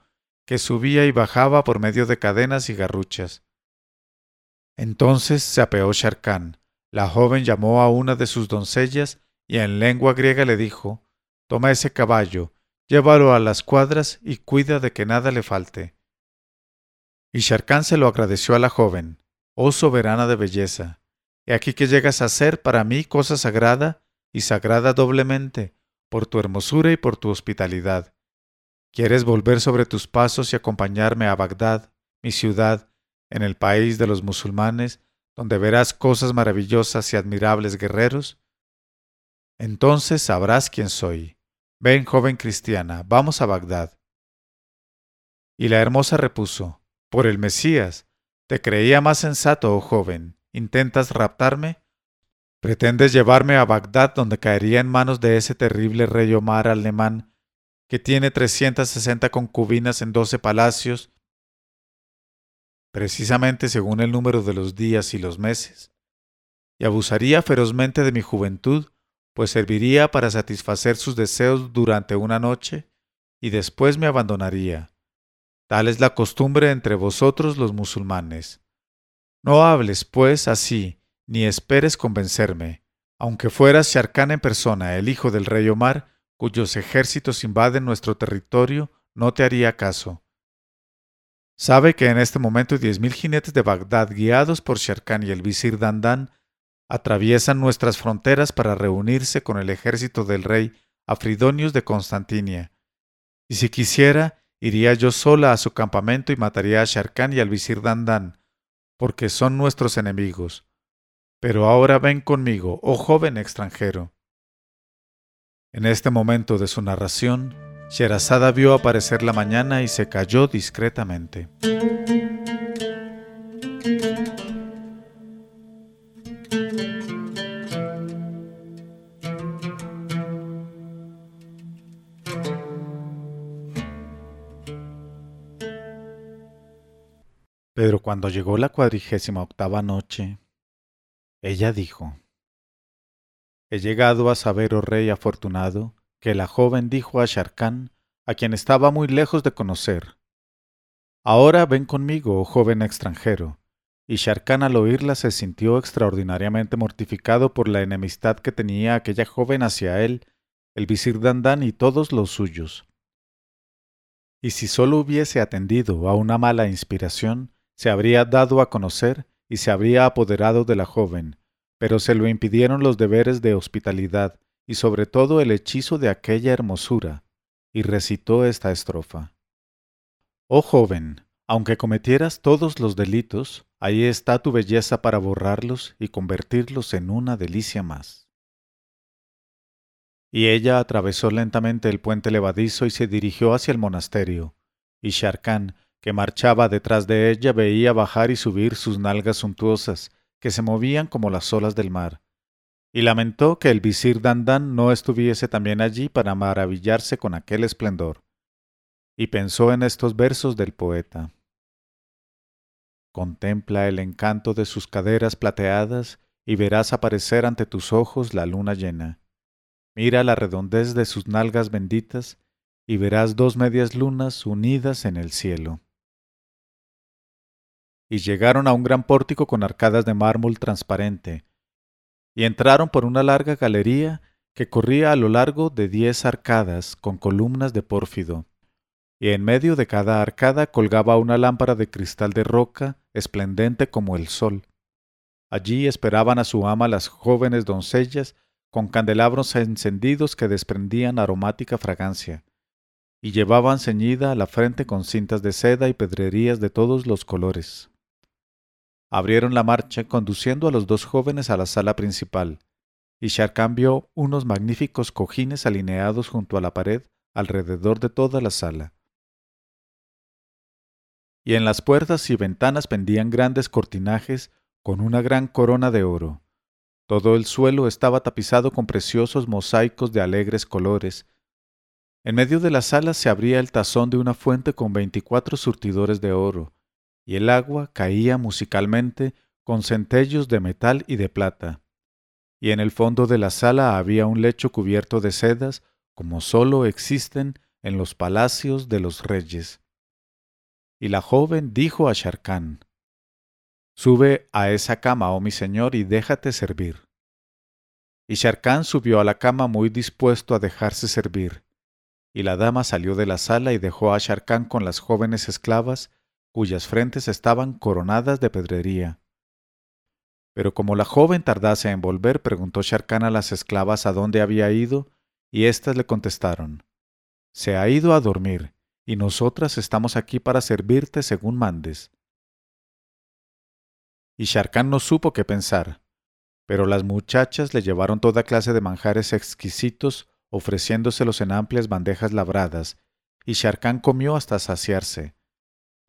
que subía y bajaba por medio de cadenas y garruchas. Entonces se apeó Sharkan. La joven llamó a una de sus doncellas y en lengua griega le dijo Toma ese caballo, llévalo a las cuadras y cuida de que nada le falte. Y Sharkan se lo agradeció a la joven, oh soberana de belleza, he aquí que llegas a ser para mí cosa sagrada y sagrada doblemente, por tu hermosura y por tu hospitalidad. ¿Quieres volver sobre tus pasos y acompañarme a Bagdad, mi ciudad, en el país de los musulmanes, donde verás cosas maravillosas y admirables guerreros? Entonces sabrás quién soy. Ven, joven cristiana, vamos a Bagdad. Y la hermosa repuso, Por el Mesías, te creía más sensato, oh joven. ¿Intentas raptarme? ¿Pretendes llevarme a Bagdad donde caería en manos de ese terrible rey Omar alemán que tiene 360 concubinas en 12 palacios, precisamente según el número de los días y los meses, y abusaría ferozmente de mi juventud, pues serviría para satisfacer sus deseos durante una noche, y después me abandonaría. Tal es la costumbre entre vosotros los musulmanes. No hables, pues, así, ni esperes convencerme. Aunque fueras Sharkan en persona, el hijo del rey Omar, cuyos ejércitos invaden nuestro territorio, no te haría caso. Sabe que en este momento diez mil jinetes de Bagdad, guiados por Sharkan y el visir Dandan, atraviesan nuestras fronteras para reunirse con el ejército del rey Afridonius de Constantinia. Y si quisiera, iría yo sola a su campamento y mataría a Sharkan y al visir Dandan, porque son nuestros enemigos. Pero ahora ven conmigo, oh joven extranjero. En este momento de su narración, Sherazada vio aparecer la mañana y se cayó discretamente. Pero cuando llegó la cuadrigésima octava noche, ella dijo, He llegado a saber, oh rey afortunado, que la joven dijo a Sharkan, a quien estaba muy lejos de conocer, Ahora ven conmigo, oh joven extranjero. Y Sharkan al oírla se sintió extraordinariamente mortificado por la enemistad que tenía aquella joven hacia él, el visir Dandan y todos los suyos. Y si sólo hubiese atendido a una mala inspiración, se habría dado a conocer y se habría apoderado de la joven, pero se lo impidieron los deberes de hospitalidad y sobre todo el hechizo de aquella hermosura, y recitó esta estrofa. Oh joven, aunque cometieras todos los delitos, ahí está tu belleza para borrarlos y convertirlos en una delicia más. Y ella atravesó lentamente el puente levadizo y se dirigió hacia el monasterio. Y Sharkan, que marchaba detrás de ella, veía bajar y subir sus nalgas suntuosas, que se movían como las olas del mar. Y lamentó que el visir Dandan no estuviese también allí para maravillarse con aquel esplendor. Y pensó en estos versos del poeta. Contempla el encanto de sus caderas plateadas y verás aparecer ante tus ojos la luna llena. Mira la redondez de sus nalgas benditas y verás dos medias lunas unidas en el cielo. Y llegaron a un gran pórtico con arcadas de mármol transparente, y entraron por una larga galería que corría a lo largo de diez arcadas con columnas de pórfido, y en medio de cada arcada colgaba una lámpara de cristal de roca, esplendente como el sol. Allí esperaban a su ama las jóvenes doncellas con candelabros encendidos que desprendían aromática fragancia, y llevaban ceñida la frente con cintas de seda y pedrerías de todos los colores. Abrieron la marcha conduciendo a los dos jóvenes a la sala principal, y Sharkan vio unos magníficos cojines alineados junto a la pared alrededor de toda la sala. Y en las puertas y ventanas pendían grandes cortinajes con una gran corona de oro. Todo el suelo estaba tapizado con preciosos mosaicos de alegres colores. En medio de la sala se abría el tazón de una fuente con veinticuatro surtidores de oro, y el agua caía musicalmente con centellos de metal y de plata. Y en el fondo de la sala había un lecho cubierto de sedas como sólo existen en los palacios de los reyes. Y la joven dijo a Sharkan, Sube a esa cama, oh mi señor, y déjate servir. Y Sharkan subió a la cama muy dispuesto a dejarse servir. Y la dama salió de la sala y dejó a Sharkan con las jóvenes esclavas, cuyas frentes estaban coronadas de pedrería. Pero como la joven tardase en volver, preguntó Sharkan a las esclavas a dónde había ido, y éstas le contestaron, Se ha ido a dormir, y nosotras estamos aquí para servirte según mandes y Sharkan no supo qué pensar. Pero las muchachas le llevaron toda clase de manjares exquisitos, ofreciéndoselos en amplias bandejas labradas, y Sharkan comió hasta saciarse.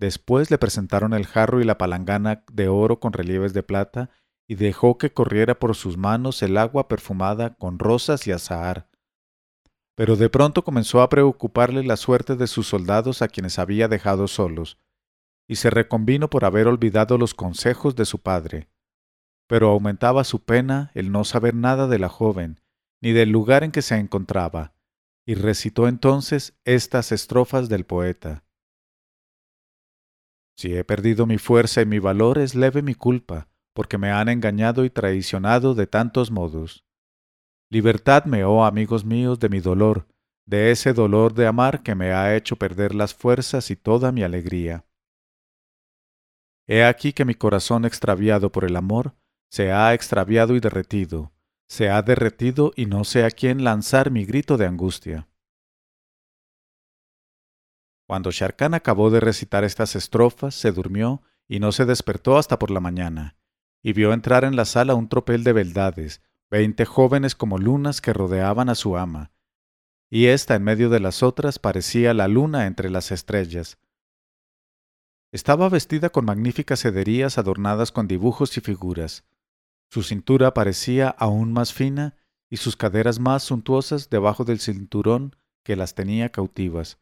Después le presentaron el jarro y la palangana de oro con relieves de plata, y dejó que corriera por sus manos el agua perfumada con rosas y azahar. Pero de pronto comenzó a preocuparle la suerte de sus soldados a quienes había dejado solos, y se reconvino por haber olvidado los consejos de su padre. Pero aumentaba su pena el no saber nada de la joven, ni del lugar en que se encontraba, y recitó entonces estas estrofas del poeta. Si he perdido mi fuerza y mi valor es leve mi culpa, porque me han engañado y traicionado de tantos modos. Libertadme, oh amigos míos, de mi dolor, de ese dolor de amar que me ha hecho perder las fuerzas y toda mi alegría. He aquí que mi corazón extraviado por el amor se ha extraviado y derretido, se ha derretido y no sé a quién lanzar mi grito de angustia. Cuando Sharkan acabó de recitar estas estrofas, se durmió y no se despertó hasta por la mañana, y vio entrar en la sala un tropel de beldades, veinte jóvenes como lunas que rodeaban a su ama, y ésta en medio de las otras parecía la luna entre las estrellas, estaba vestida con magníficas sederías adornadas con dibujos y figuras. Su cintura parecía aún más fina y sus caderas más suntuosas debajo del cinturón que las tenía cautivas.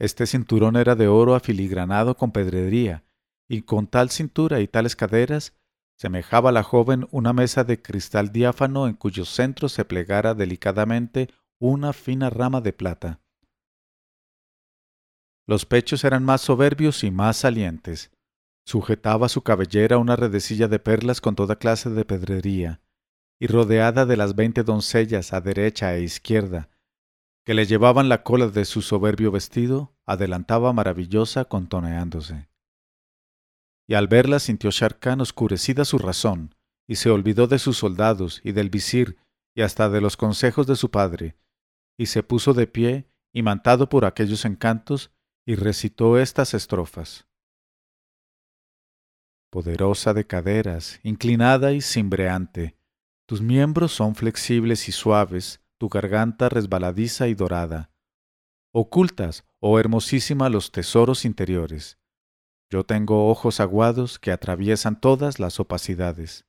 Este cinturón era de oro afiligranado con pedrería, y con tal cintura y tales caderas semejaba la joven una mesa de cristal diáfano en cuyo centro se plegara delicadamente una fina rama de plata. Los pechos eran más soberbios y más salientes. Sujetaba su cabellera una redecilla de perlas con toda clase de pedrería, y rodeada de las veinte doncellas a derecha e izquierda, que le llevaban la cola de su soberbio vestido, adelantaba maravillosa contoneándose. Y al verla sintió Sharkan oscurecida su razón, y se olvidó de sus soldados y del visir y hasta de los consejos de su padre, y se puso de pie, imantado por aquellos encantos, y recitó estas estrofas. Poderosa de caderas, inclinada y cimbreante, tus miembros son flexibles y suaves, tu garganta resbaladiza y dorada. Ocultas, oh hermosísima, los tesoros interiores. Yo tengo ojos aguados que atraviesan todas las opacidades.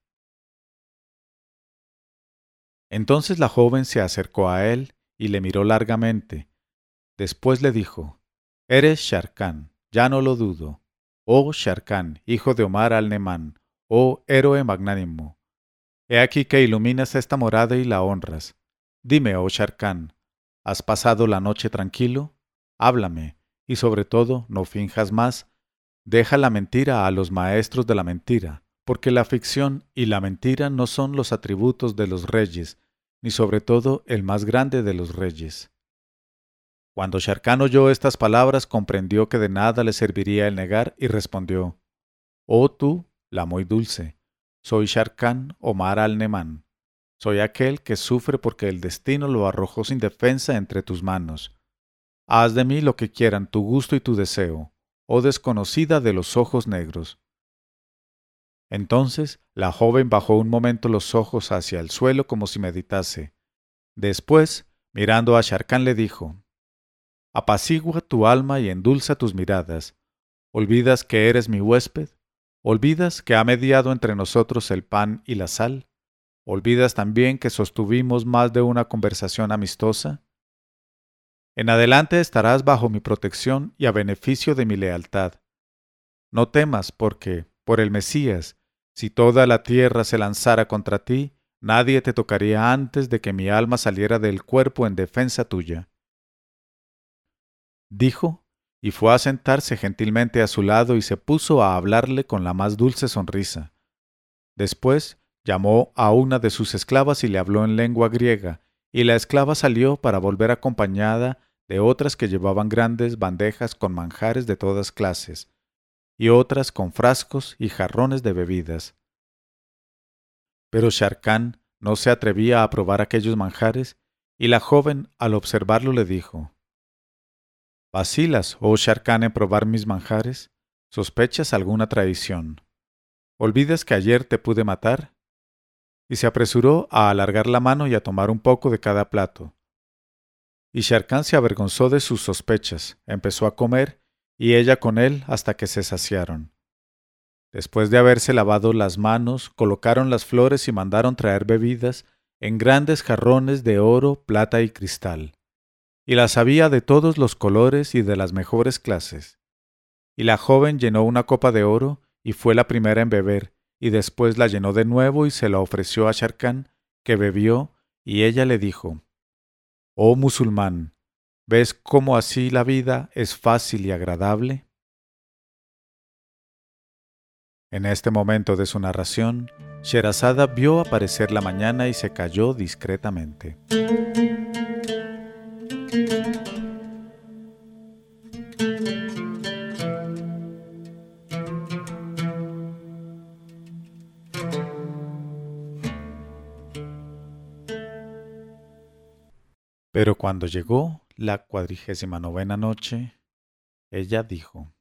Entonces la joven se acercó a él y le miró largamente. Después le dijo, Eres Sharkan, ya no lo dudo. Oh Sharkan, hijo de Omar al-Neman, oh héroe magnánimo. He aquí que iluminas esta morada y la honras. Dime, oh Sharkan, ¿has pasado la noche tranquilo? Háblame, y sobre todo no finjas más. Deja la mentira a los maestros de la mentira, porque la ficción y la mentira no son los atributos de los reyes, ni sobre todo el más grande de los reyes. Cuando Sharkan oyó estas palabras, comprendió que de nada le serviría el negar y respondió, Oh tú, la muy dulce, soy Sharkan Omar al-Neman. Soy aquel que sufre porque el destino lo arrojó sin defensa entre tus manos. Haz de mí lo que quieran tu gusto y tu deseo, oh desconocida de los ojos negros. Entonces la joven bajó un momento los ojos hacia el suelo como si meditase. Después, mirando a Sharkan, le dijo, Apacigua tu alma y endulza tus miradas. ¿Olvidas que eres mi huésped? ¿Olvidas que ha mediado entre nosotros el pan y la sal? ¿Olvidas también que sostuvimos más de una conversación amistosa? En adelante estarás bajo mi protección y a beneficio de mi lealtad. No temas, porque, por el Mesías, si toda la tierra se lanzara contra ti, nadie te tocaría antes de que mi alma saliera del cuerpo en defensa tuya. Dijo, y fue a sentarse gentilmente a su lado y se puso a hablarle con la más dulce sonrisa. Después llamó a una de sus esclavas y le habló en lengua griega, y la esclava salió para volver acompañada de otras que llevaban grandes bandejas con manjares de todas clases, y otras con frascos y jarrones de bebidas. Pero Sharkan no se atrevía a probar aquellos manjares, y la joven al observarlo le dijo ¿Vacilas, oh Sharkan, en probar mis manjares? ¿Sospechas alguna traición? ¿Olvidas que ayer te pude matar? Y se apresuró a alargar la mano y a tomar un poco de cada plato. Y Sharkan se avergonzó de sus sospechas, empezó a comer, y ella con él hasta que se saciaron. Después de haberse lavado las manos, colocaron las flores y mandaron traer bebidas en grandes jarrones de oro, plata y cristal y las había de todos los colores y de las mejores clases. Y la joven llenó una copa de oro y fue la primera en beber, y después la llenó de nuevo y se la ofreció a Sharkan, que bebió, y ella le dijo, Oh musulmán, ¿ves cómo así la vida es fácil y agradable? En este momento de su narración, Sherazada vio aparecer la mañana y se calló discretamente. Pero cuando llegó la cuadrigésima novena noche, ella dijo,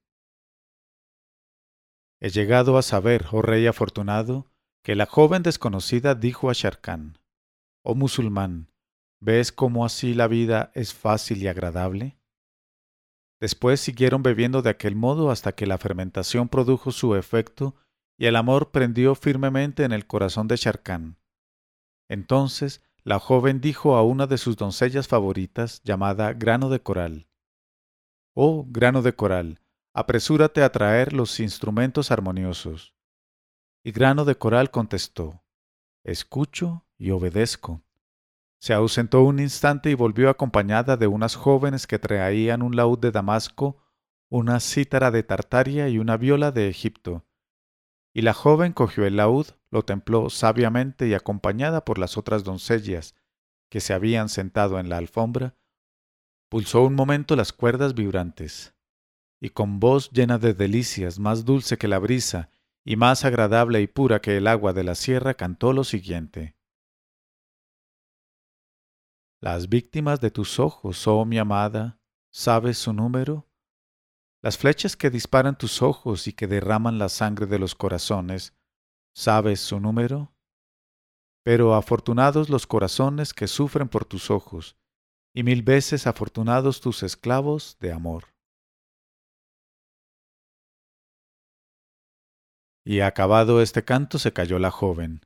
He llegado a saber, oh rey afortunado, que la joven desconocida dijo a Sharkan, Oh musulmán, ¿ves cómo así la vida es fácil y agradable? Después siguieron bebiendo de aquel modo hasta que la fermentación produjo su efecto y el amor prendió firmemente en el corazón de Sharkan. Entonces la joven dijo a una de sus doncellas favoritas, llamada Grano de Coral, Oh, grano de coral, apresúrate a traer los instrumentos armoniosos. Y Grano de Coral contestó, Escucho y obedezco. Se ausentó un instante y volvió acompañada de unas jóvenes que traían un laúd de Damasco, una cítara de Tartaria y una viola de Egipto. Y la joven cogió el laúd, lo templó sabiamente y acompañada por las otras doncellas que se habían sentado en la alfombra, pulsó un momento las cuerdas vibrantes, y con voz llena de delicias, más dulce que la brisa, y más agradable y pura que el agua de la sierra, cantó lo siguiente. Las víctimas de tus ojos, oh mi amada, ¿sabes su número? Las flechas que disparan tus ojos y que derraman la sangre de los corazones, ¿sabes su número? pero afortunados los corazones que sufren por tus ojos, y mil veces afortunados tus esclavos de amor. Y acabado este canto se cayó la joven.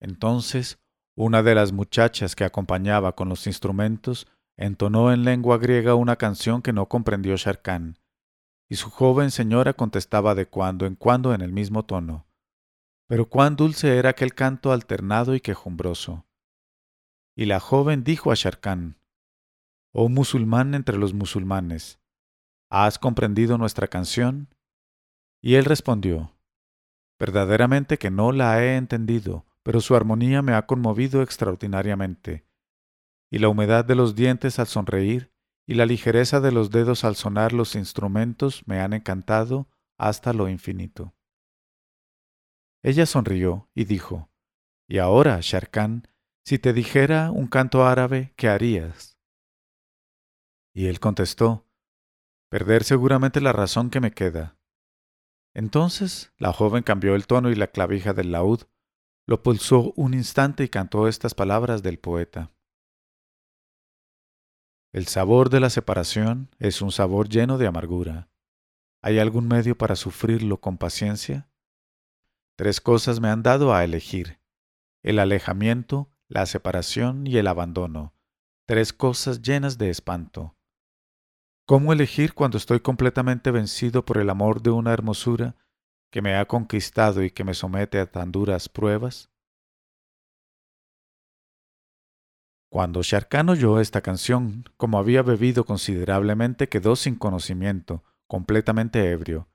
Entonces una de las muchachas que acompañaba con los instrumentos entonó en lengua griega una canción que no comprendió Sharkan, y su joven señora contestaba de cuando en cuando en el mismo tono. Pero cuán dulce era aquel canto alternado y quejumbroso. Y la joven dijo a Sharkan, Oh musulmán entre los musulmanes, ¿has comprendido nuestra canción? Y él respondió, Verdaderamente que no la he entendido, pero su armonía me ha conmovido extraordinariamente, y la humedad de los dientes al sonreír y la ligereza de los dedos al sonar los instrumentos me han encantado hasta lo infinito. Ella sonrió y dijo, Y ahora, Sharkan, si te dijera un canto árabe, ¿qué harías? Y él contestó, Perder seguramente la razón que me queda. Entonces la joven cambió el tono y la clavija del laúd lo pulsó un instante y cantó estas palabras del poeta. El sabor de la separación es un sabor lleno de amargura. ¿Hay algún medio para sufrirlo con paciencia? Tres cosas me han dado a elegir. El alejamiento, la separación y el abandono. Tres cosas llenas de espanto. ¿Cómo elegir cuando estoy completamente vencido por el amor de una hermosura que me ha conquistado y que me somete a tan duras pruebas? Cuando Sharkan oyó esta canción, como había bebido considerablemente, quedó sin conocimiento, completamente ebrio,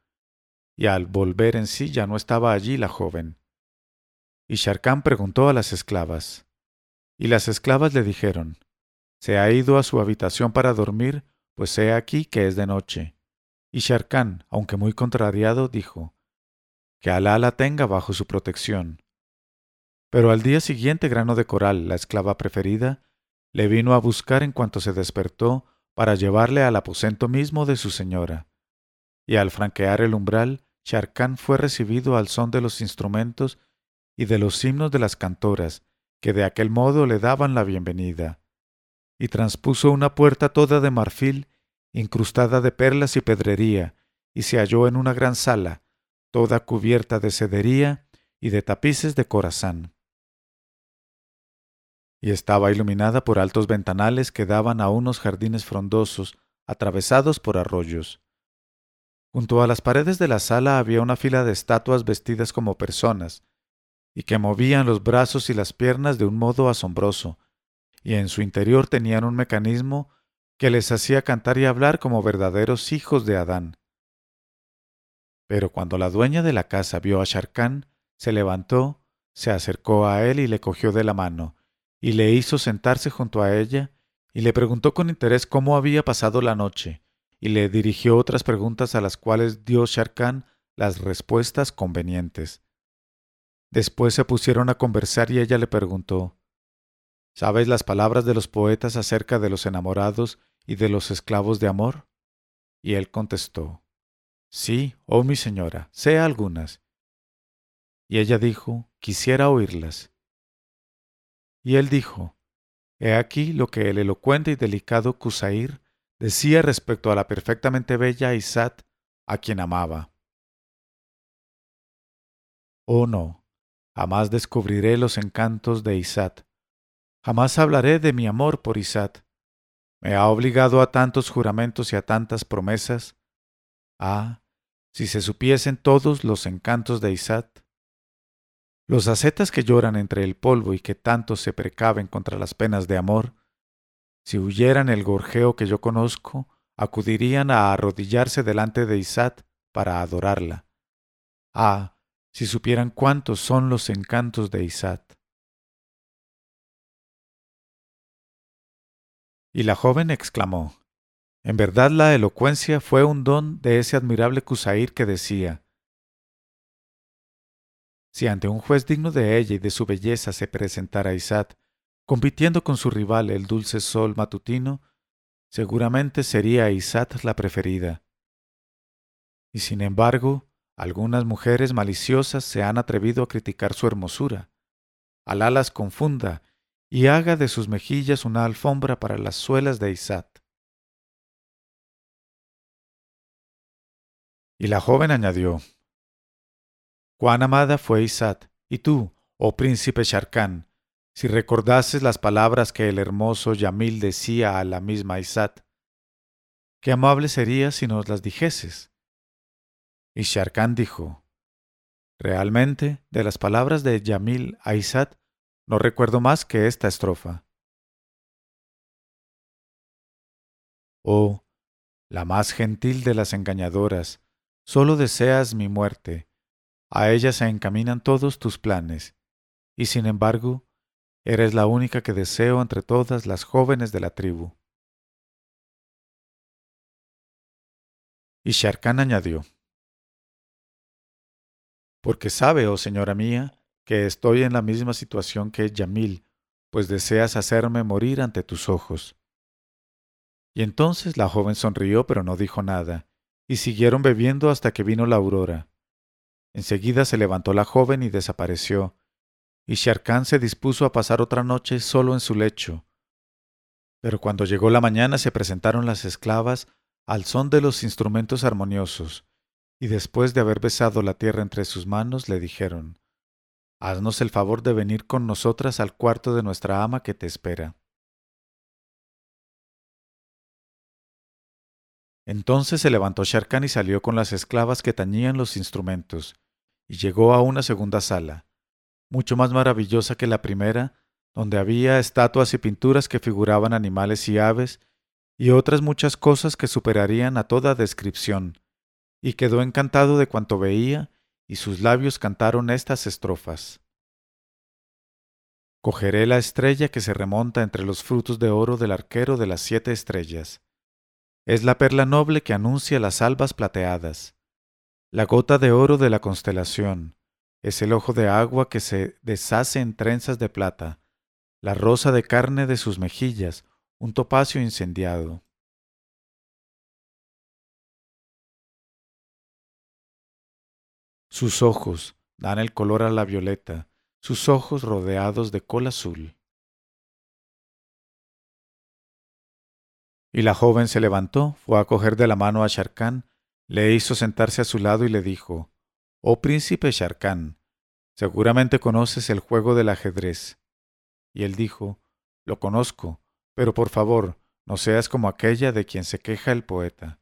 y al volver en sí ya no estaba allí la joven. Y Sharkan preguntó a las esclavas, y las esclavas le dijeron, Se ha ido a su habitación para dormir, pues he aquí que es de noche. Y Sharkan, aunque muy contrariado, dijo, que Alá la tenga bajo su protección. Pero al día siguiente Grano de Coral, la esclava preferida, le vino a buscar en cuanto se despertó para llevarle al aposento mismo de su señora. Y al franquear el umbral, Charcán fue recibido al son de los instrumentos y de los himnos de las cantoras, que de aquel modo le daban la bienvenida. Y transpuso una puerta toda de marfil, incrustada de perlas y pedrería, y se halló en una gran sala, toda cubierta de sedería y de tapices de corazán. Y estaba iluminada por altos ventanales que daban a unos jardines frondosos, atravesados por arroyos. Junto a las paredes de la sala había una fila de estatuas vestidas como personas, y que movían los brazos y las piernas de un modo asombroso, y en su interior tenían un mecanismo que les hacía cantar y hablar como verdaderos hijos de Adán. Pero cuando la dueña de la casa vio a Sharkan, se levantó, se acercó a él y le cogió de la mano, y le hizo sentarse junto a ella, y le preguntó con interés cómo había pasado la noche, y le dirigió otras preguntas a las cuales dio Sharkan las respuestas convenientes. Después se pusieron a conversar y ella le preguntó ¿Sabes las palabras de los poetas acerca de los enamorados y de los esclavos de amor? Y él contestó Sí, oh mi señora, sé algunas. Y ella dijo, quisiera oírlas. Y él dijo, He aquí lo que el elocuente y delicado Kusair decía respecto a la perfectamente bella Isat, a quien amaba. Oh no, jamás descubriré los encantos de Isat, jamás hablaré de mi amor por Isat. Me ha obligado a tantos juramentos y a tantas promesas, Ah, si se supiesen todos los encantos de Isat. Los ascetas que lloran entre el polvo y que tanto se precaven contra las penas de amor, si huyeran el gorjeo que yo conozco, acudirían a arrodillarse delante de Isat para adorarla. Ah, si supieran cuántos son los encantos de Isat. Y la joven exclamó, en verdad la elocuencia fue un don de ese admirable Kusair que decía, si ante un juez digno de ella y de su belleza se presentara Isat, compitiendo con su rival el dulce sol matutino, seguramente sería Isat la preferida. Y sin embargo, algunas mujeres maliciosas se han atrevido a criticar su hermosura. Alá las confunda y haga de sus mejillas una alfombra para las suelas de Isat. Y la joven añadió, Cuán amada fue Isat, y tú, oh príncipe Sharkán, si recordases las palabras que el hermoso Yamil decía a la misma Isat, qué amable sería si nos las dijeses. Y Sharkán dijo, Realmente, de las palabras de Yamil a Isat, no recuerdo más que esta estrofa. Oh, la más gentil de las engañadoras, solo deseas mi muerte, a ella se encaminan todos tus planes, y sin embargo, eres la única que deseo entre todas las jóvenes de la tribu. Y Sharkan añadió, Porque sabe, oh señora mía, que estoy en la misma situación que Yamil, pues deseas hacerme morir ante tus ojos. Y entonces la joven sonrió pero no dijo nada, y siguieron bebiendo hasta que vino la aurora. Enseguida se levantó la joven y desapareció, y Sharkan se dispuso a pasar otra noche solo en su lecho. Pero cuando llegó la mañana se presentaron las esclavas al son de los instrumentos armoniosos, y después de haber besado la tierra entre sus manos le dijeron, Haznos el favor de venir con nosotras al cuarto de nuestra ama que te espera. Entonces se levantó Sharkan y salió con las esclavas que tañían los instrumentos, y llegó a una segunda sala, mucho más maravillosa que la primera, donde había estatuas y pinturas que figuraban animales y aves, y otras muchas cosas que superarían a toda descripción, y quedó encantado de cuanto veía, y sus labios cantaron estas estrofas. Cogeré la estrella que se remonta entre los frutos de oro del arquero de las siete estrellas. Es la perla noble que anuncia las albas plateadas. La gota de oro de la constelación. Es el ojo de agua que se deshace en trenzas de plata. La rosa de carne de sus mejillas, un topacio incendiado. Sus ojos dan el color a la violeta, sus ojos rodeados de cola azul. Y la joven se levantó, fue a coger de la mano a Sharkán, le hizo sentarse a su lado y le dijo, Oh príncipe Sharkán, seguramente conoces el juego del ajedrez. Y él dijo, Lo conozco, pero por favor, no seas como aquella de quien se queja el poeta.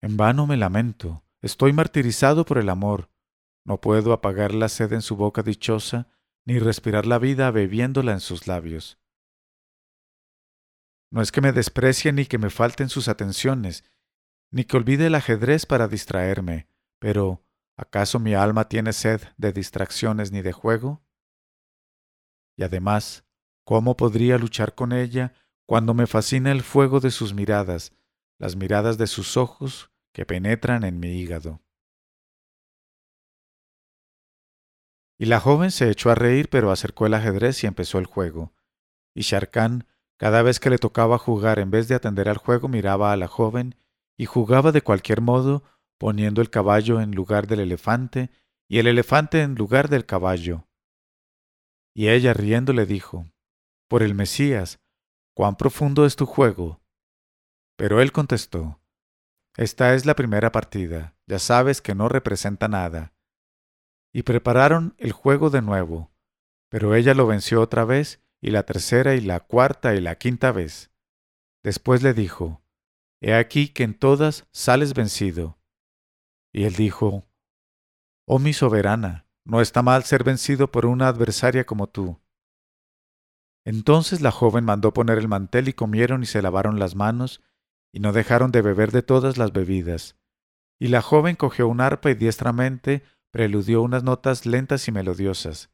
En vano me lamento, estoy martirizado por el amor, no puedo apagar la sed en su boca dichosa, ni respirar la vida bebiéndola en sus labios. No es que me desprecie ni que me falten sus atenciones, ni que olvide el ajedrez para distraerme, pero ¿acaso mi alma tiene sed de distracciones ni de juego? Y además, ¿cómo podría luchar con ella cuando me fascina el fuego de sus miradas, las miradas de sus ojos que penetran en mi hígado? Y la joven se echó a reír, pero acercó el ajedrez y empezó el juego. Y Sharkan cada vez que le tocaba jugar, en vez de atender al juego, miraba a la joven y jugaba de cualquier modo, poniendo el caballo en lugar del elefante y el elefante en lugar del caballo. Y ella riendo le dijo, Por el Mesías, cuán profundo es tu juego. Pero él contestó, Esta es la primera partida, ya sabes que no representa nada. Y prepararon el juego de nuevo, pero ella lo venció otra vez y la tercera y la cuarta y la quinta vez. Después le dijo, He aquí que en todas sales vencido. Y él dijo, Oh mi soberana, no está mal ser vencido por una adversaria como tú. Entonces la joven mandó poner el mantel y comieron y se lavaron las manos, y no dejaron de beber de todas las bebidas. Y la joven cogió un arpa y diestramente preludió unas notas lentas y melodiosas,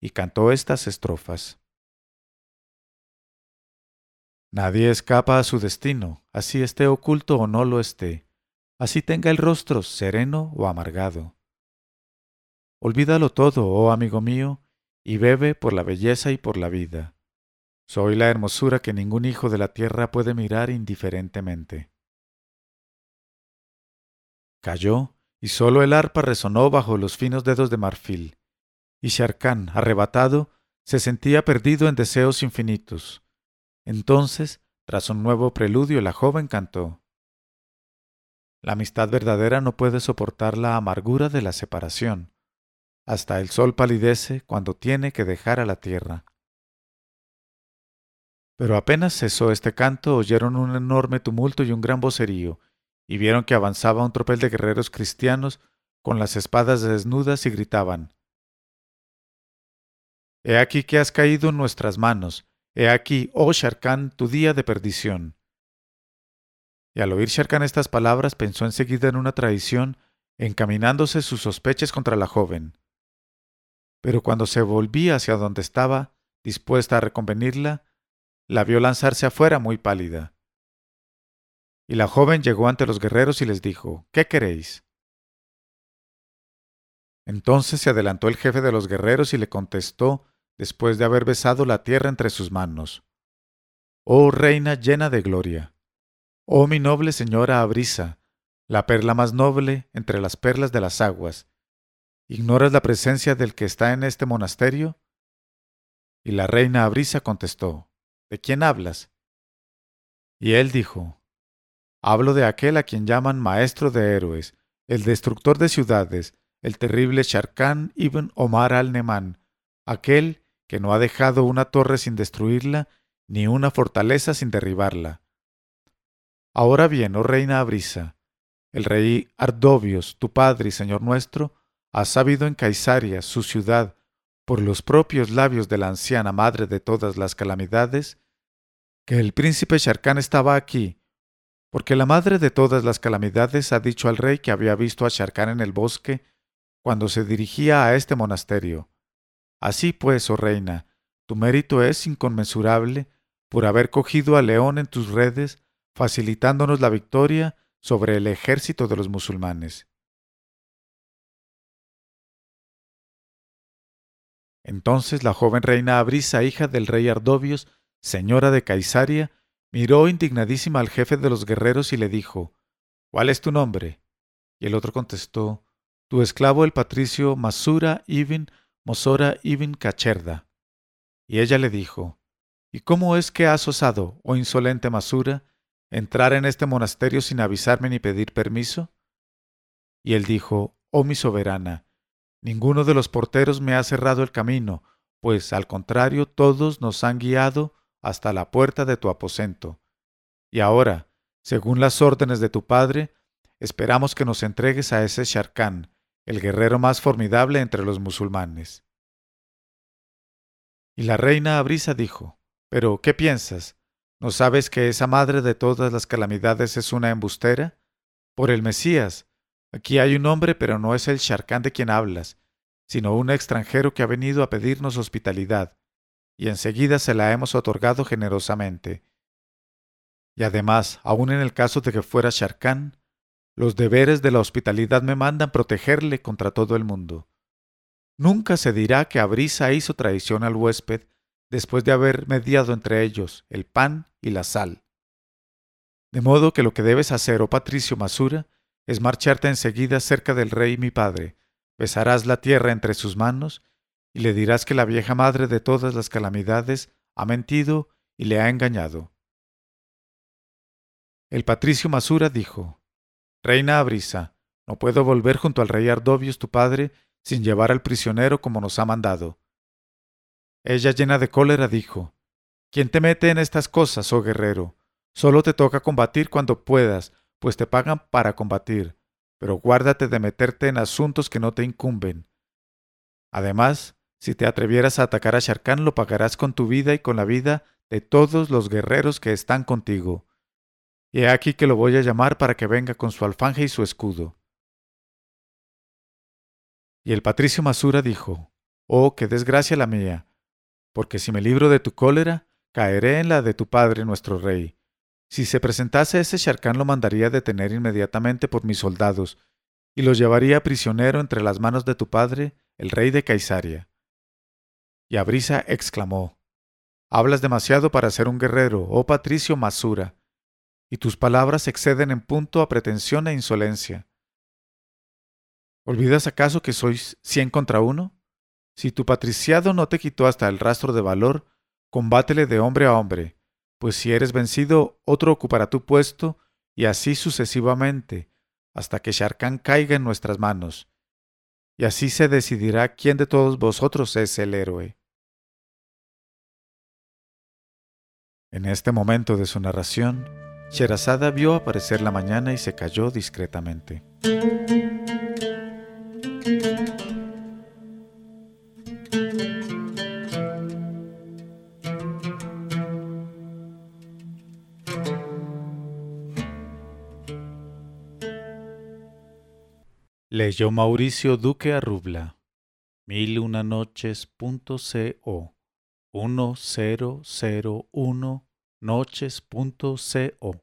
y cantó estas estrofas. Nadie escapa a su destino, así esté oculto o no lo esté, así tenga el rostro sereno o amargado. Olvídalo todo, oh amigo mío, y bebe por la belleza y por la vida. Soy la hermosura que ningún hijo de la tierra puede mirar indiferentemente. Cayó, y sólo el arpa resonó bajo los finos dedos de marfil, y Sharkan, arrebatado, se sentía perdido en deseos infinitos. Entonces, tras un nuevo preludio, la joven cantó. La amistad verdadera no puede soportar la amargura de la separación. Hasta el sol palidece cuando tiene que dejar a la tierra. Pero apenas cesó este canto, oyeron un enorme tumulto y un gran vocerío, y vieron que avanzaba un tropel de guerreros cristianos con las espadas desnudas y gritaban He aquí que has caído en nuestras manos, he aquí, oh Sharkan, tu día de perdición. Y al oír Sharkan estas palabras pensó enseguida en una traición, encaminándose sus sospechas contra la joven. Pero cuando se volvía hacia donde estaba, dispuesta a reconvenirla, la vio lanzarse afuera muy pálida. Y la joven llegó ante los guerreros y les dijo, ¿Qué queréis? Entonces se adelantó el jefe de los guerreros y le contestó, después de haber besado la tierra entre sus manos, Oh reina llena de gloria, oh mi noble señora Abrisa, la perla más noble entre las perlas de las aguas, ¿ignoras la presencia del que está en este monasterio? Y la reina Abrisa contestó, ¿De quién hablas? Y él dijo, Hablo de aquel a quien llaman maestro de héroes, el destructor de ciudades, el terrible Sharkan ibn Omar al-Neman, aquel que no ha dejado una torre sin destruirla, ni una fortaleza sin derribarla. Ahora bien, oh reina Abrisa, el rey Ardovios, tu padre y señor nuestro, ha sabido en Caisaria, su ciudad, por los propios labios de la anciana madre de todas las calamidades, que el príncipe Sharkan estaba aquí, porque la madre de todas las calamidades ha dicho al rey que había visto a Sharkan en el bosque cuando se dirigía a este monasterio. Así pues, oh reina, tu mérito es inconmensurable por haber cogido al león en tus redes, facilitándonos la victoria sobre el ejército de los musulmanes. Entonces la joven reina Abrisa, hija del rey Ardovios, señora de Caisaria, miró indignadísima al jefe de los guerreros y le dijo, ¿Cuál es tu nombre? Y el otro contestó, Tu esclavo el patricio Masura ibn Mosora ibn Cacherda. Y ella le dijo, ¿Y cómo es que has osado, oh insolente Masura, entrar en este monasterio sin avisarme ni pedir permiso? Y él dijo, Oh mi soberana, Ninguno de los porteros me ha cerrado el camino, pues al contrario todos nos han guiado hasta la puerta de tu aposento. Y ahora, según las órdenes de tu padre, esperamos que nos entregues a ese Sharkan, el guerrero más formidable entre los musulmanes. Y la reina Abrisa dijo, Pero, ¿qué piensas? ¿No sabes que esa madre de todas las calamidades es una embustera? Por el Mesías, Aquí hay un hombre, pero no es el Sharkan de quien hablas, sino un extranjero que ha venido a pedirnos hospitalidad, y enseguida se la hemos otorgado generosamente. Y además, aun en el caso de que fuera Sharkan, los deberes de la hospitalidad me mandan protegerle contra todo el mundo. Nunca se dirá que Abrisa hizo traición al huésped después de haber mediado entre ellos el pan y la sal. De modo que lo que debes hacer, oh Patricio Masura, es marcharte enseguida cerca del rey mi padre, besarás la tierra entre sus manos, y le dirás que la vieja madre de todas las calamidades ha mentido y le ha engañado. El patricio Masura dijo, Reina Abrisa, no puedo volver junto al rey Ardovius tu padre sin llevar al prisionero como nos ha mandado. Ella llena de cólera dijo, ¿Quién te mete en estas cosas, oh guerrero? Solo te toca combatir cuando puedas, pues te pagan para combatir, pero guárdate de meterte en asuntos que no te incumben. Además, si te atrevieras a atacar a Sharkan, lo pagarás con tu vida y con la vida de todos los guerreros que están contigo. Y he aquí que lo voy a llamar para que venga con su alfanje y su escudo. Y el patricio Masura dijo, Oh, qué desgracia la mía, porque si me libro de tu cólera, caeré en la de tu padre nuestro rey, si se presentase ese Sharkan lo mandaría detener inmediatamente por mis soldados, y lo llevaría prisionero entre las manos de tu padre, el rey de Caisaria. Y Abrisa exclamó, Hablas demasiado para ser un guerrero, oh patricio Masura, y tus palabras exceden en punto a pretensión e insolencia. ¿Olvidas acaso que sois cien contra uno? Si tu patriciado no te quitó hasta el rastro de valor, combátele de hombre a hombre, pues si eres vencido, otro ocupará tu puesto, y así sucesivamente, hasta que Sharkan caiga en nuestras manos. Y así se decidirá quién de todos vosotros es el héroe. En este momento de su narración, Sherazada vio aparecer la mañana y se calló discretamente. Leyó Mauricio Duque Arrubla. Mil una noches.co 1001 noches.co